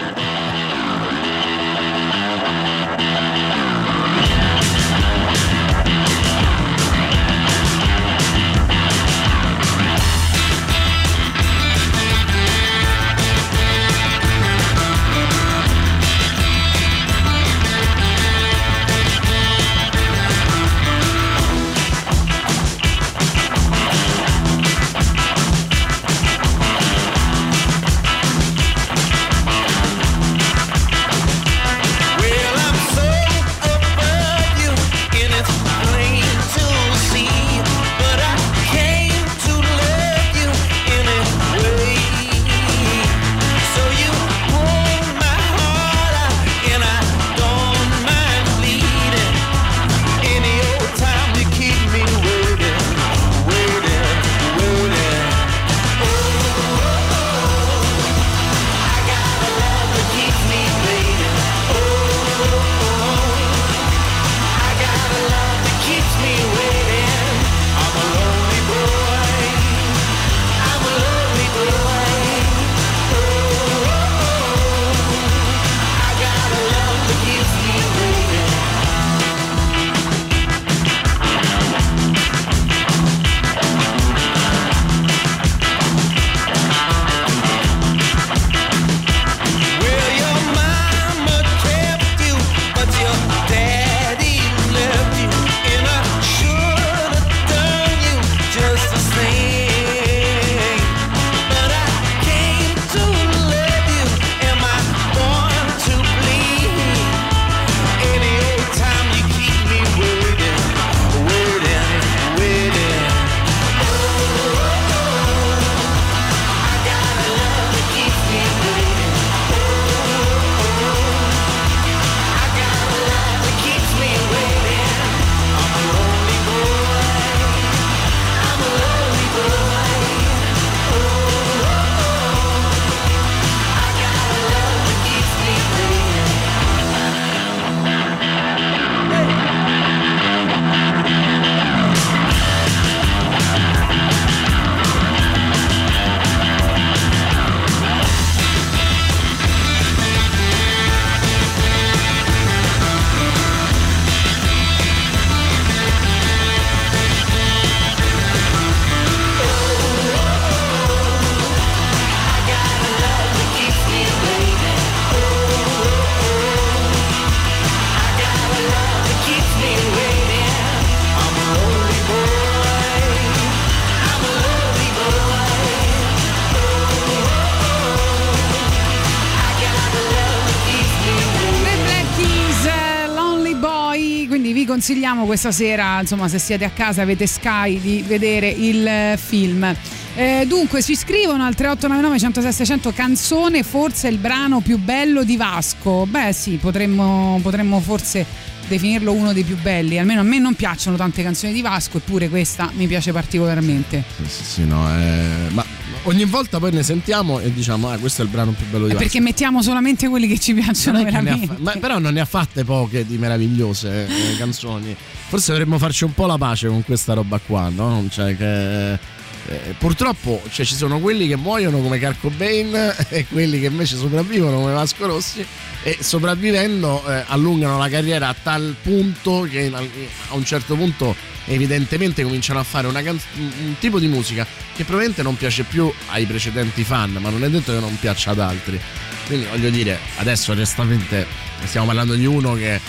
consigliamo questa sera, insomma, se siete a casa, avete Sky, di vedere il eh, film. Eh, dunque, ci scrivono al 3899 106 600 canzone, forse il brano più bello di Vasco. Beh, sì, potremmo, potremmo forse definirlo uno dei più belli. Almeno a me non piacciono tante canzoni di Vasco, eppure questa mi piace particolarmente. Sì, sì, no, eh, ma ogni volta poi ne sentiamo e diciamo, ah, questo è il brano più bello di Vasco. perché mettiamo solamente quelli che ci piacciono Non veramente. fa- ma però non ne ha fatte poche di meravigliose eh, canzoni. Forse dovremmo farci un po' la pace con questa roba qua, no? Cioè che. Eh, purtroppo cioè, ci sono quelli che muoiono come Kurt Cobain e quelli che invece sopravvivono come Vasco Rossi e sopravvivendo eh, allungano la carriera a tal punto che a un certo punto evidentemente cominciano a fare can- un tipo di musica che probabilmente non piace più ai precedenti fan ma non è detto che non piaccia ad altri. Quindi voglio dire adesso onestamente stiamo parlando di uno che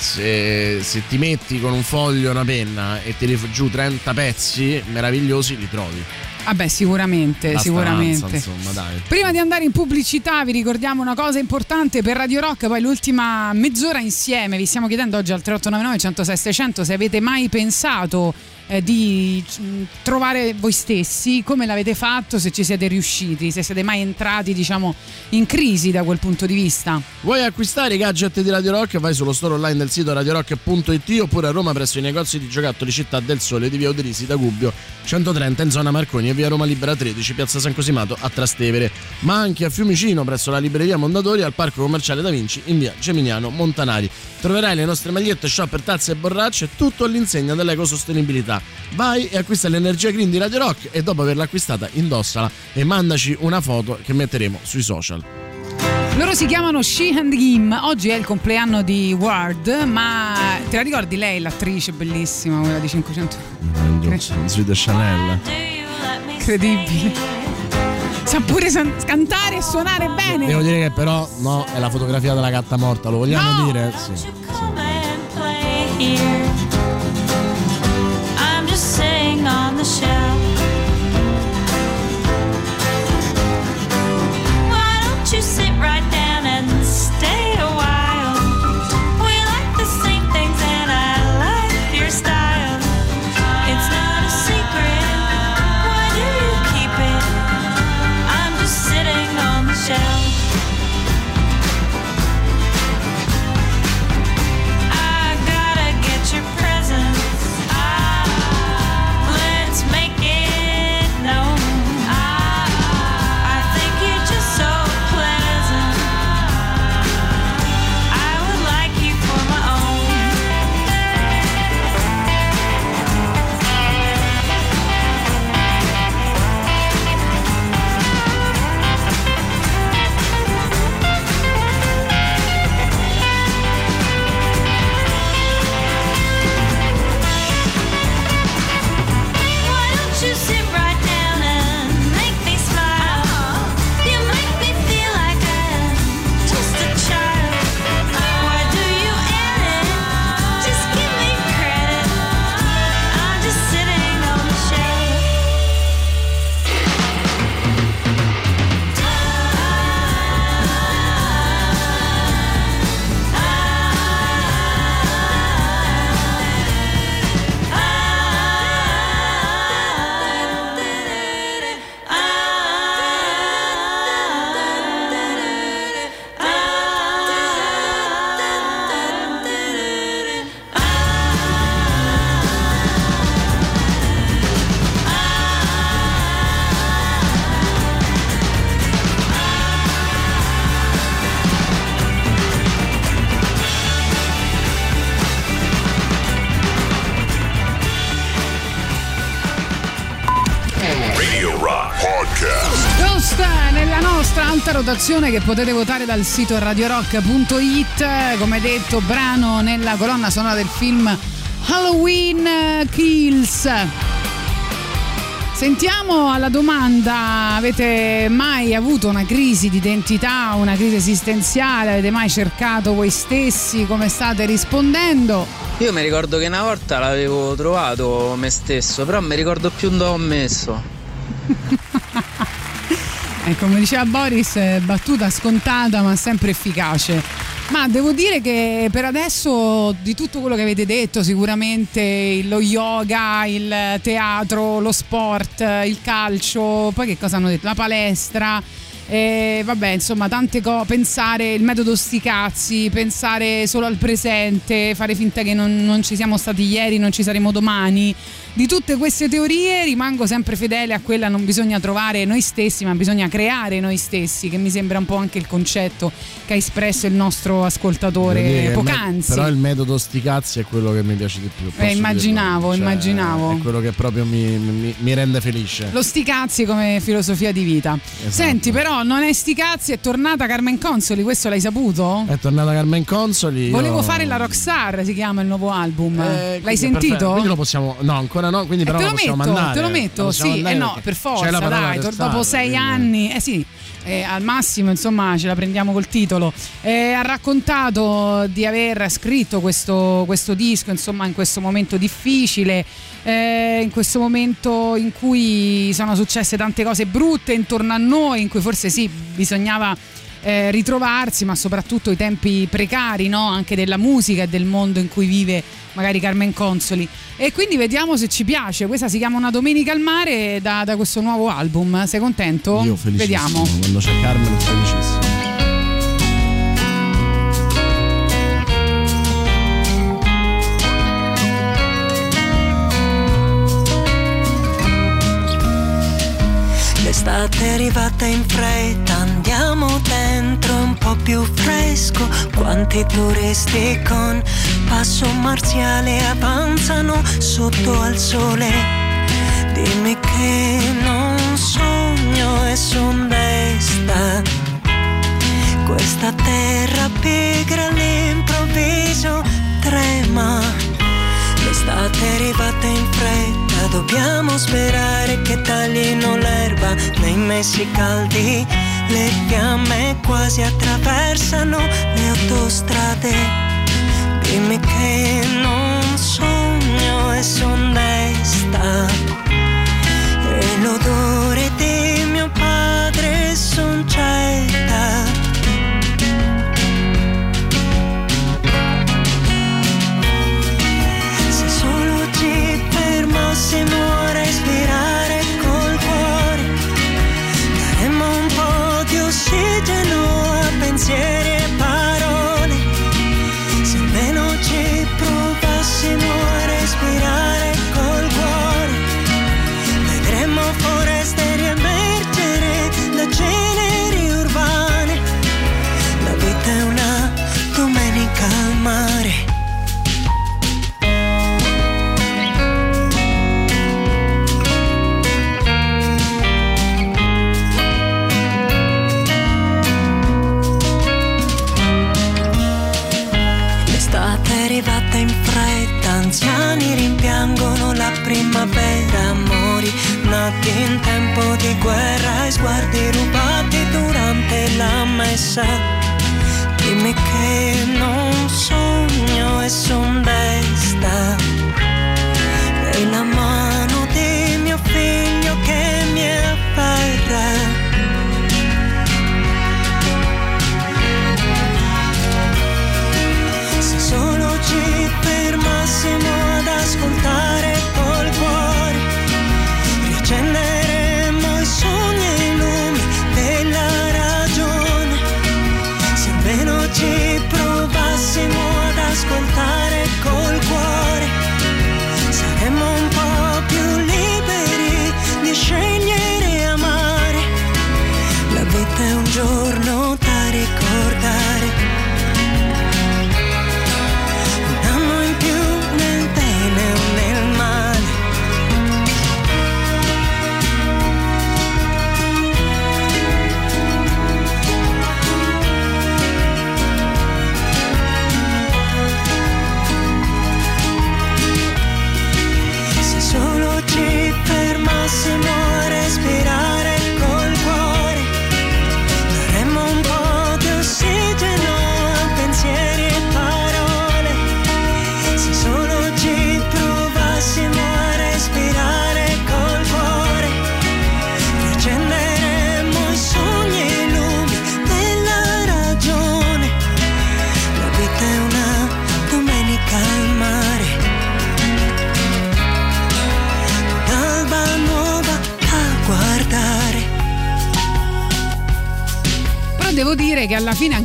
se, se ti metti con un foglio e una penna e tiri giù 30 pezzi meravigliosi li trovi. Vabbè, sicuramente, Basta sicuramente. avanza, insomma dai. Prima di andare in pubblicità vi ricordiamo una cosa importante per Radio Rock, poi l'ultima mezz'ora insieme, vi stiamo chiedendo oggi al 3899 106 600 se avete mai pensato eh, di mm, trovare voi stessi, come l'avete fatto, se ci siete riusciti, se siete mai entrati diciamo in crisi da quel punto di vista. Vuoi acquistare i gadget di Radio Rock? Vai sullo store online del sito radiorock.it oppure a Roma presso i negozi di giocattoli Città del Sole di via Oderisi da Gubbio 130 in zona Marconi e via Roma Libera 13 piazza San Cosimato a Trastevere ma anche a Fiumicino presso la libreria Mondadori al parco commerciale Da Vinci in via Geminiano Montanari troverai le nostre magliette, shopper, tazze e borracce tutto all'insegna dell'ecosostenibilità vai e acquista l'energia green di Radio Rock e dopo averla acquistata indossala e mandaci una foto che metteremo sui social Loro si chiamano She and Him. Oggi è il compleanno di Ward, ma te la ricordi lei, l'attrice bellissima, quella di 500? Sui The Chanel Incredibile. Sa pure san- cantare e suonare bene. Devo dire che però no, è la fotografia della gatta morta, lo vogliamo No! dire? Sì. here. Sitting on rotazione che potete votare dal sito radiorock.it come detto brano nella colonna sonora del film Halloween Kills Sentiamo alla domanda avete mai avuto una crisi di identità, una crisi esistenziale, avete mai cercato voi stessi, come state rispondendo? Io mi ricordo che una volta l'avevo trovato me stesso, però mi ricordo più dove ho messo. E come diceva Boris, battuta scontata ma sempre efficace. Ma devo dire che per adesso di tutto quello che avete detto, sicuramente lo yoga, il teatro, lo sport, il calcio, poi che cosa hanno detto? La palestra. Eh, vabbè, insomma, tante cose. Pensare il metodo sti cazzi, pensare solo al presente, fare finta che non, non ci siamo stati ieri, non ci saremo domani. Di tutte queste teorie rimango sempre fedele a quella non bisogna trovare noi stessi, ma bisogna creare noi stessi, che mi sembra un po' anche il concetto che ha espresso il nostro dire ascoltatore me- poc'anzi. Però il metodo sti cazzi è quello che mi piace di più. Eh, immaginavo. Cioè, immaginavo. È quello che proprio mi, mi- mi rende felice. Lo sti cazzi come filosofia di vita. Esatto. Senti, però, non è sti cazzi, è tornata Carmen Consoli, questo l'hai saputo? È tornata Carmen Consoli. io- Volevo fare la Rockstar, si chiama il nuovo album. Eh, L'hai sentito? perfetto. Quindi lo possiamo. No, ancora no. Quindi Eh, però te lo lo possiamo metto, mandare. te lo Lo metto, possiamo sì, eh no, per forza, dai, dopo sei anni, eh sì, eh, al massimo insomma ce la prendiamo col titolo. Eh, ha raccontato di aver scritto questo, questo disco insomma in questo momento difficile, eh, in questo momento in cui sono successe tante cose brutte intorno a noi, in cui forse sì, bisognava eh, ritrovarsi, ma soprattutto i tempi precari no? anche della musica e del mondo in cui vive magari Carmen Consoli. E quindi vediamo se ci piace. Questa si chiama Una domenica al mare da, da questo nuovo album. Sei contento? Io felicissimo. Vediamo. Quando c'è Carmen felicissimo. L'estate è arrivata in fretta, po' più fresco. Quanti turisti con passo marziale avanzano sotto al sole. Dimmi che non sogno e son desta. Questa terra pigra all'improvviso trema. L'estate è arrivata in fretta, dobbiamo sperare che taglino l'erba nei mesi caldi. Le fiamme quasi attraversano le autostrade. Dimmi che non sogno e son desta.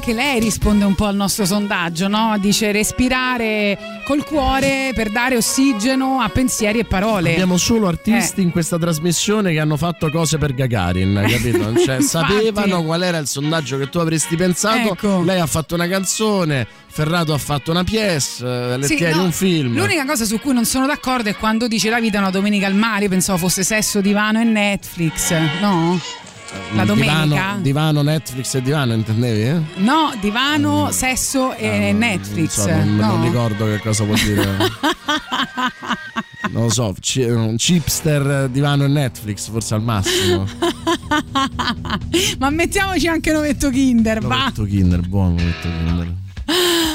Anche lei risponde un po' al nostro sondaggio, no? Dice respirare col cuore per dare ossigeno a pensieri e parole. Abbiamo solo artisti Eh. in questa trasmissione che hanno fatto cose per Gagarin, capito? Cioè, sapevano qual era il sondaggio che tu avresti pensato. Ecco. Lei ha fatto una canzone, Ferrato ha fatto una pièce, eh, Lettieri Sì, no, un film. L'unica cosa su cui non sono d'accordo è quando dice la vita è una domenica al mare. Pensavo fosse sesso, divano e Netflix, no? La Mm, domenica? Divano, divano, Netflix e divano, intendevi? Eh? No, divano, sesso e Netflix. Non, so, non, no. non ricordo che cosa vuol dire. non lo so, un chipster, divano e Netflix, forse al massimo. Ma mettiamoci anche un ovetto Kinder, va. Ovetto Kinder, buono ovetto Kinder.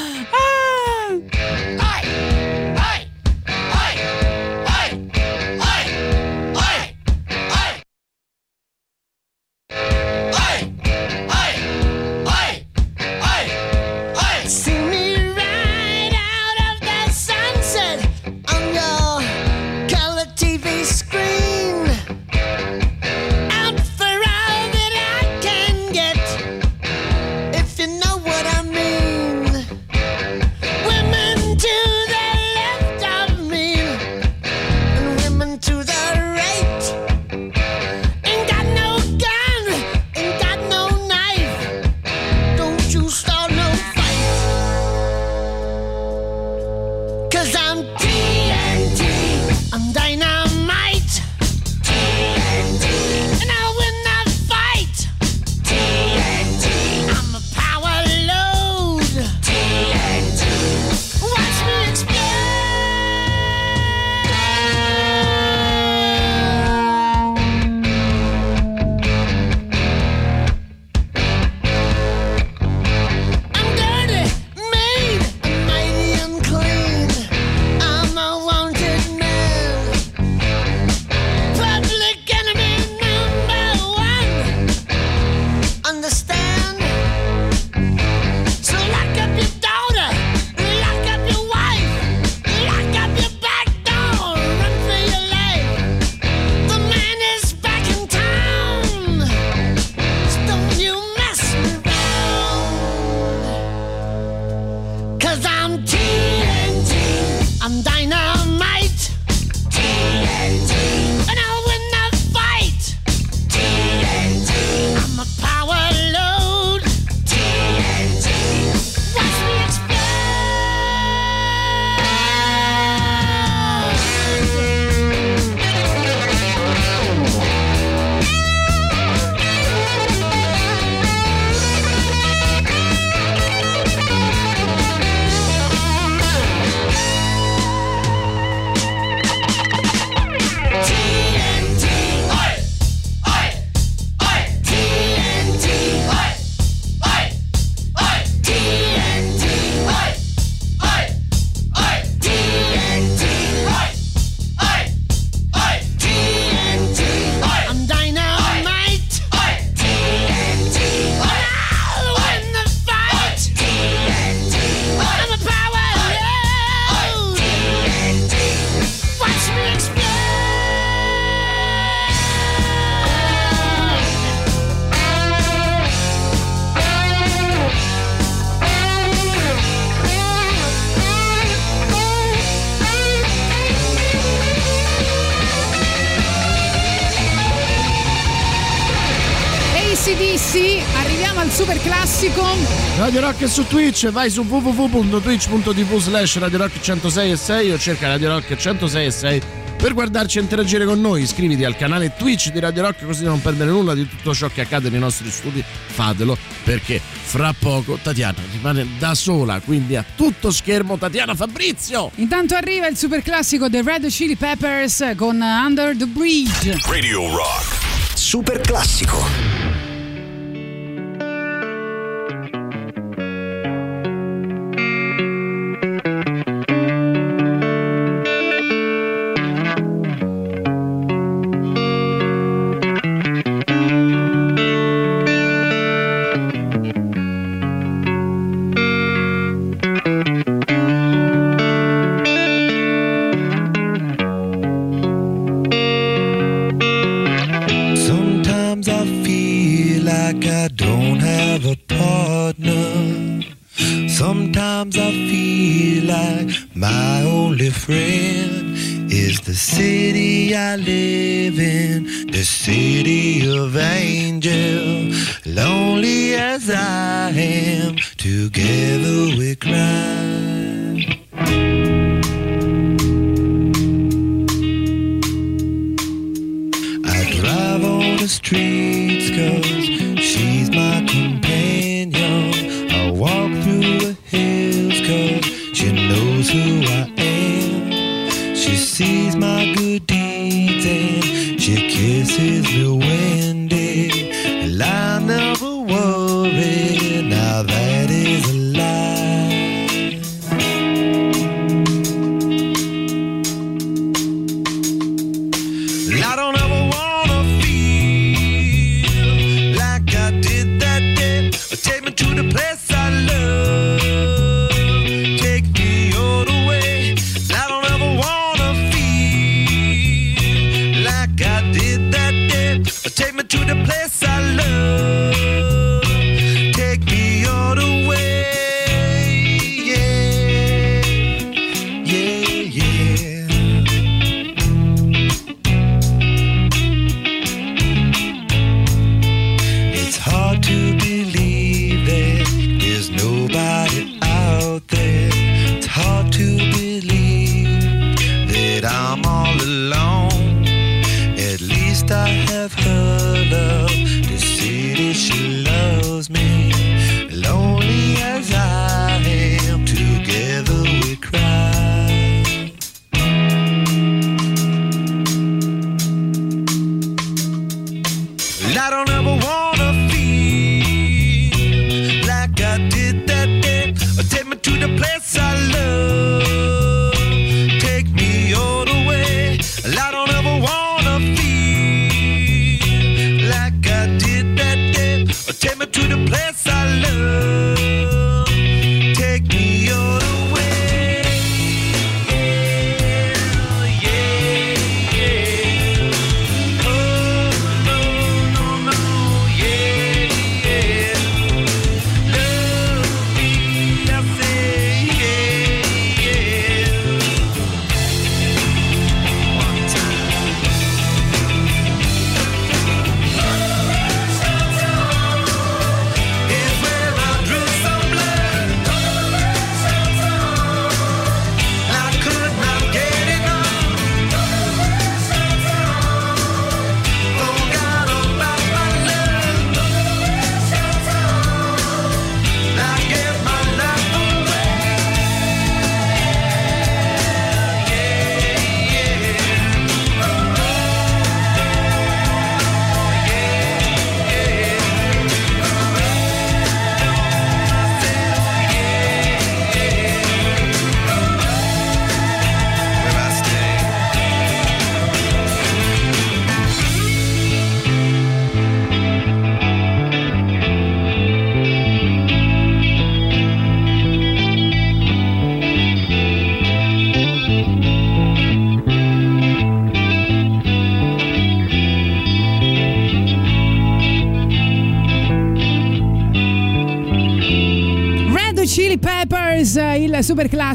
Radio Rock è su Twitch, vai su www.twitch.tv slash Radio Rock 106 e 6 o cerca Radio Rock 106 e 6 per guardarci e interagire con noi. Iscriviti al canale Twitch di Radio Rock così da non perdere nulla di tutto ciò che accade nei nostri studi. Fatelo perché fra poco Tatiana rimane da sola, quindi a tutto schermo Tatiana Fabrizio. Intanto arriva il super classico dei Red Hot Chili Peppers con Under the Bridge. Radio Rock. Super classico.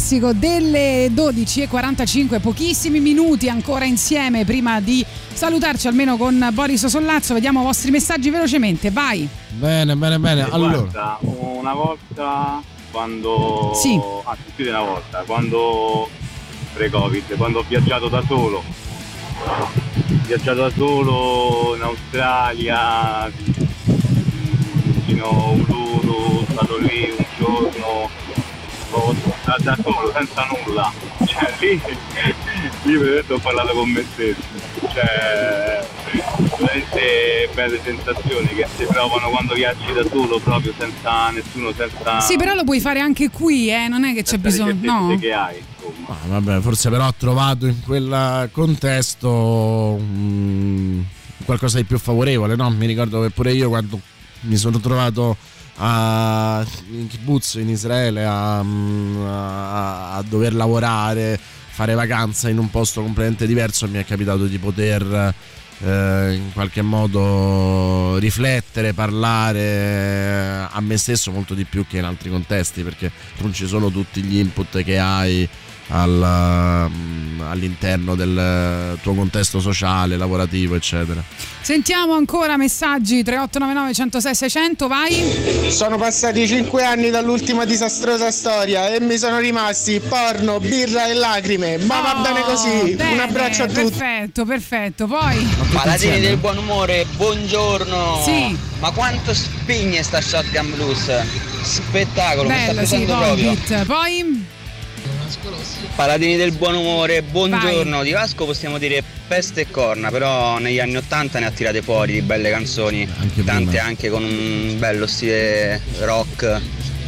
Classico delle 12.45, pochissimi minuti ancora insieme prima di salutarci almeno con Boris Sollazzo. Vediamo i vostri messaggi velocemente, vai. Bene, bene, bene. Eh, Allora, Guarda, una volta quando Sì. anzi più di una volta, quando pre-Covid, quando ho viaggiato da solo. Ho viaggiato da solo in Australia, fino a Uluru, sono stato lì un giorno, da, da solo, senza nulla. Cioè lì, lì veramente ho parlato con me stesso. Cioè, veramente belle sensazioni che si provano quando viaggi da solo, proprio senza nessuno, senza Sì, però lo puoi fare anche qui, eh, non è che c'è bisogno. No. che hai. Insomma. ah, vabbè, forse però ho trovato in quel contesto mm, qualcosa di più favorevole, no? Mi ricordo che pure io quando mi sono trovato a, in kibbutz in Israele a, mm, a- a dover lavorare, fare vacanza in un posto completamente diverso, mi è capitato di poter eh, in qualche modo riflettere, parlare a me stesso molto di più che in altri contesti, perché non ci sono tutti gli input che hai al, mm, all'interno del tuo contesto sociale, lavorativo, eccetera. Sentiamo ancora messaggi 3899 106 600, vai. Sono passati 5 anni dall'ultima disastrosa storia e mi sono rimasti porno, birra e lacrime. Ma va Oh, bene così. bene, Un abbraccio a tutti. Perfetto, perfetto. Poi Paladini del buon umore, buongiorno! Sì. Ma quanto spigne sta Shotgun Blues? Spettacolo, mi sta bello, sì, proprio. Poi Paladini del buon umore, buongiorno. Di Vasco possiamo dire peste e corna, però negli anni 80 ne ha tirate fuori di belle canzoni, tante prima. anche con un bello stile rock,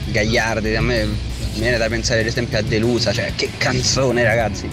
gagliarde. A me viene da pensare ad esempio a Delusa, cioè che canzone ragazzi.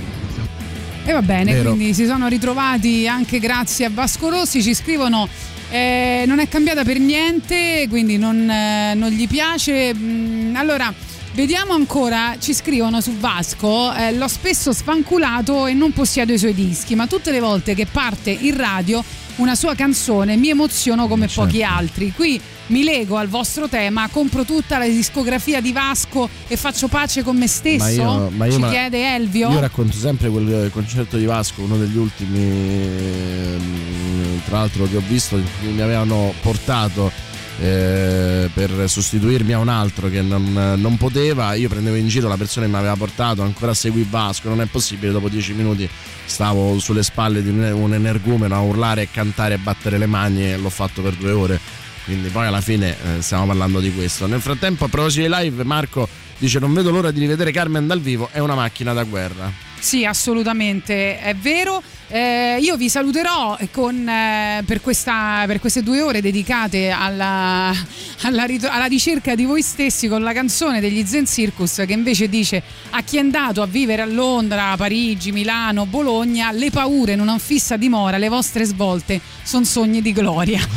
E va bene, Vero. quindi si sono ritrovati anche grazie a Vasco Rossi, ci scrivono eh, non è cambiata per niente, quindi non, eh, non gli piace. Mm, allora, vediamo ancora, ci scrivono su Vasco, eh, l'ho spesso sfanculato e non possiedo i suoi dischi, ma tutte le volte che parte in radio una sua canzone mi emoziono come pochi altri. Qui mi lego al vostro tema, compro tutta la discografia di Vasco e faccio pace con me stesso? Ma io, ma io ci me la- chiede Elvio. Io racconto sempre quel concerto di Vasco, uno degli ultimi, ehm, tra l'altro, che ho visto, cui mi avevano portato eh, per sostituirmi a un altro che non, non poteva. Io prendevo in giro la persona che mi aveva portato, ancora segui Vasco, non è possibile, dopo dieci minuti stavo sulle spalle di un, energumeno a urlare e cantare e battere le mani e l'ho fatto per due ore. Quindi poi alla fine eh, stiamo parlando di questo. Nel frattempo a proposito di live Marco dice non vedo l'ora di rivedere Carmen dal vivo, è una macchina da guerra. Sì, assolutamente, è vero. Eh, io vi saluterò con, eh, per, questa- per queste due ore dedicate alla, alla alla ricerca di voi stessi con la canzone degli Zen Circus che invece dice a chi è andato a vivere a Londra, Parigi, Milano, Bologna, le paure non han fissa dimora, le vostre svolte sono sogni di gloria.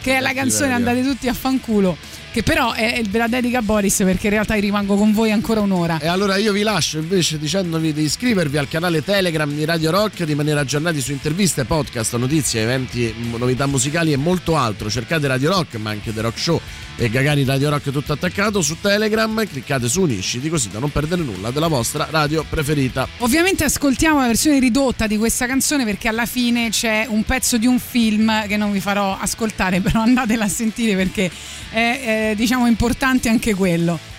che è la canzone Andate tutti a fanculo. Che però è, ve la dedica a Boris perché in realtà rimango con voi ancora un'ora. E allora io vi lascio invece dicendovi di iscrivervi al canale Telegram di Radio Rock, rimanere aggiornati su interviste, podcast, notizie, eventi, novità musicali e molto altro. Cercate Radio Rock, ma anche The Rock Show e Gagari Radio Rock tutto attaccato su Telegram, cliccate su Unisciti così da non perdere nulla della vostra radio preferita. Ovviamente ascoltiamo la versione ridotta di questa canzone perché alla fine c'è un pezzo di un film che non vi farò ascoltare, però andatela a sentire perché è, è, diciamo importante anche quello.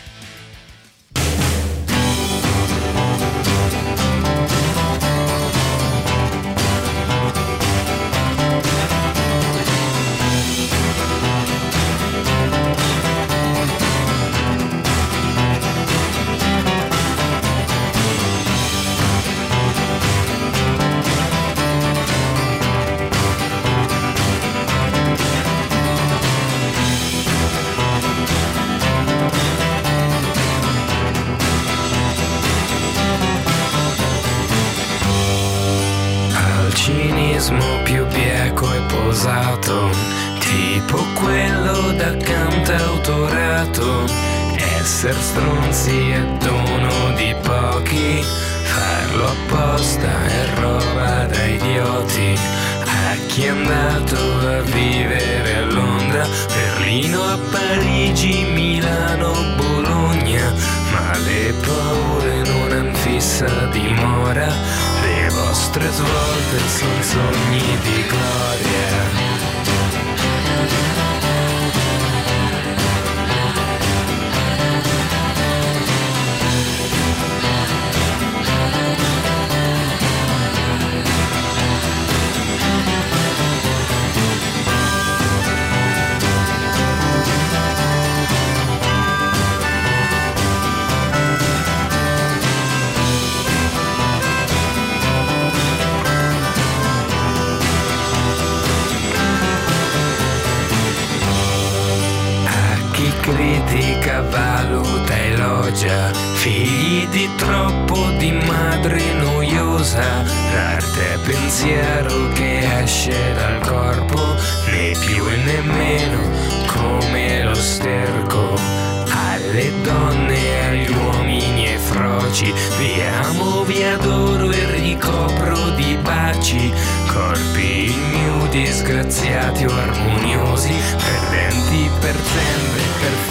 Disgraziati o armoniosi, perdenti per sempre, per oggi.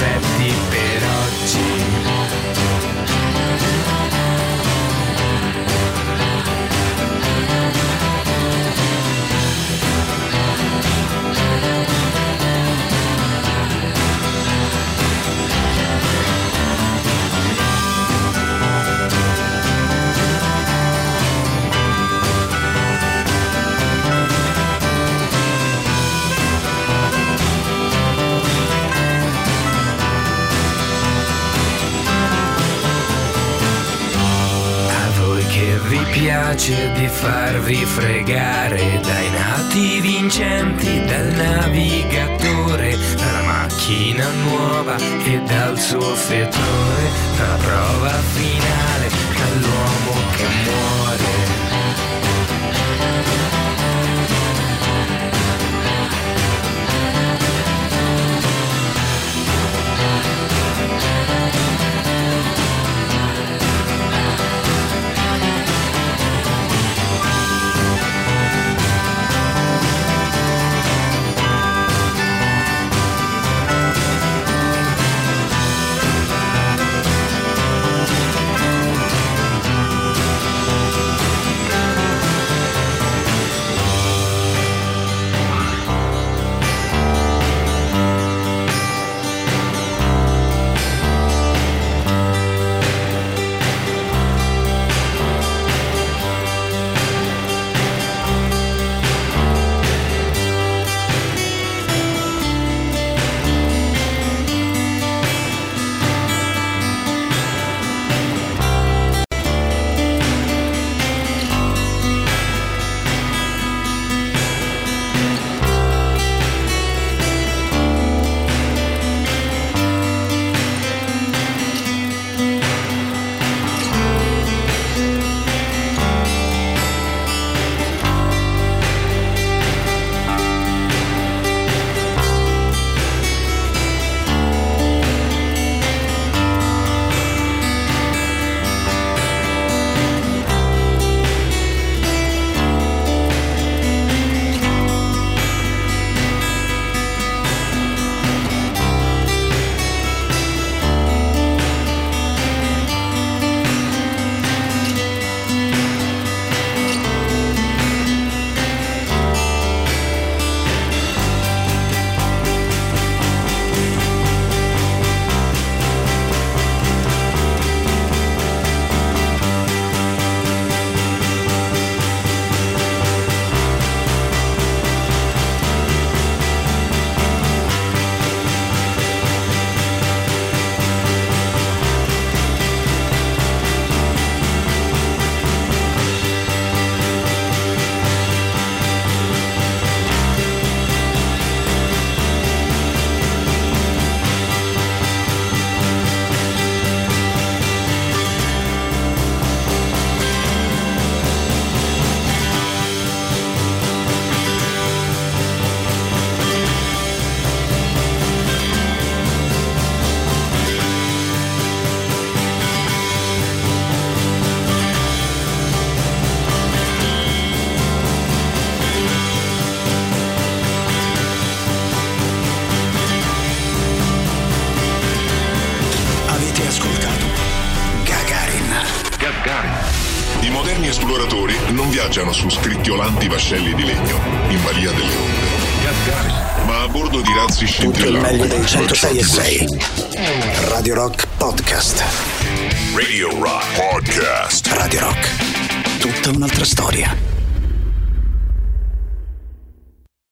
Viaggiano su scricchiolanti vascelli di legno in balia delle onde. Ma a bordo di razzi Tutto il scintillanti. meglio dei 106 e lanciati 6. Radio Rock Podcast. Radio Rock Podcast. Radio Rock. Tutta un'altra storia.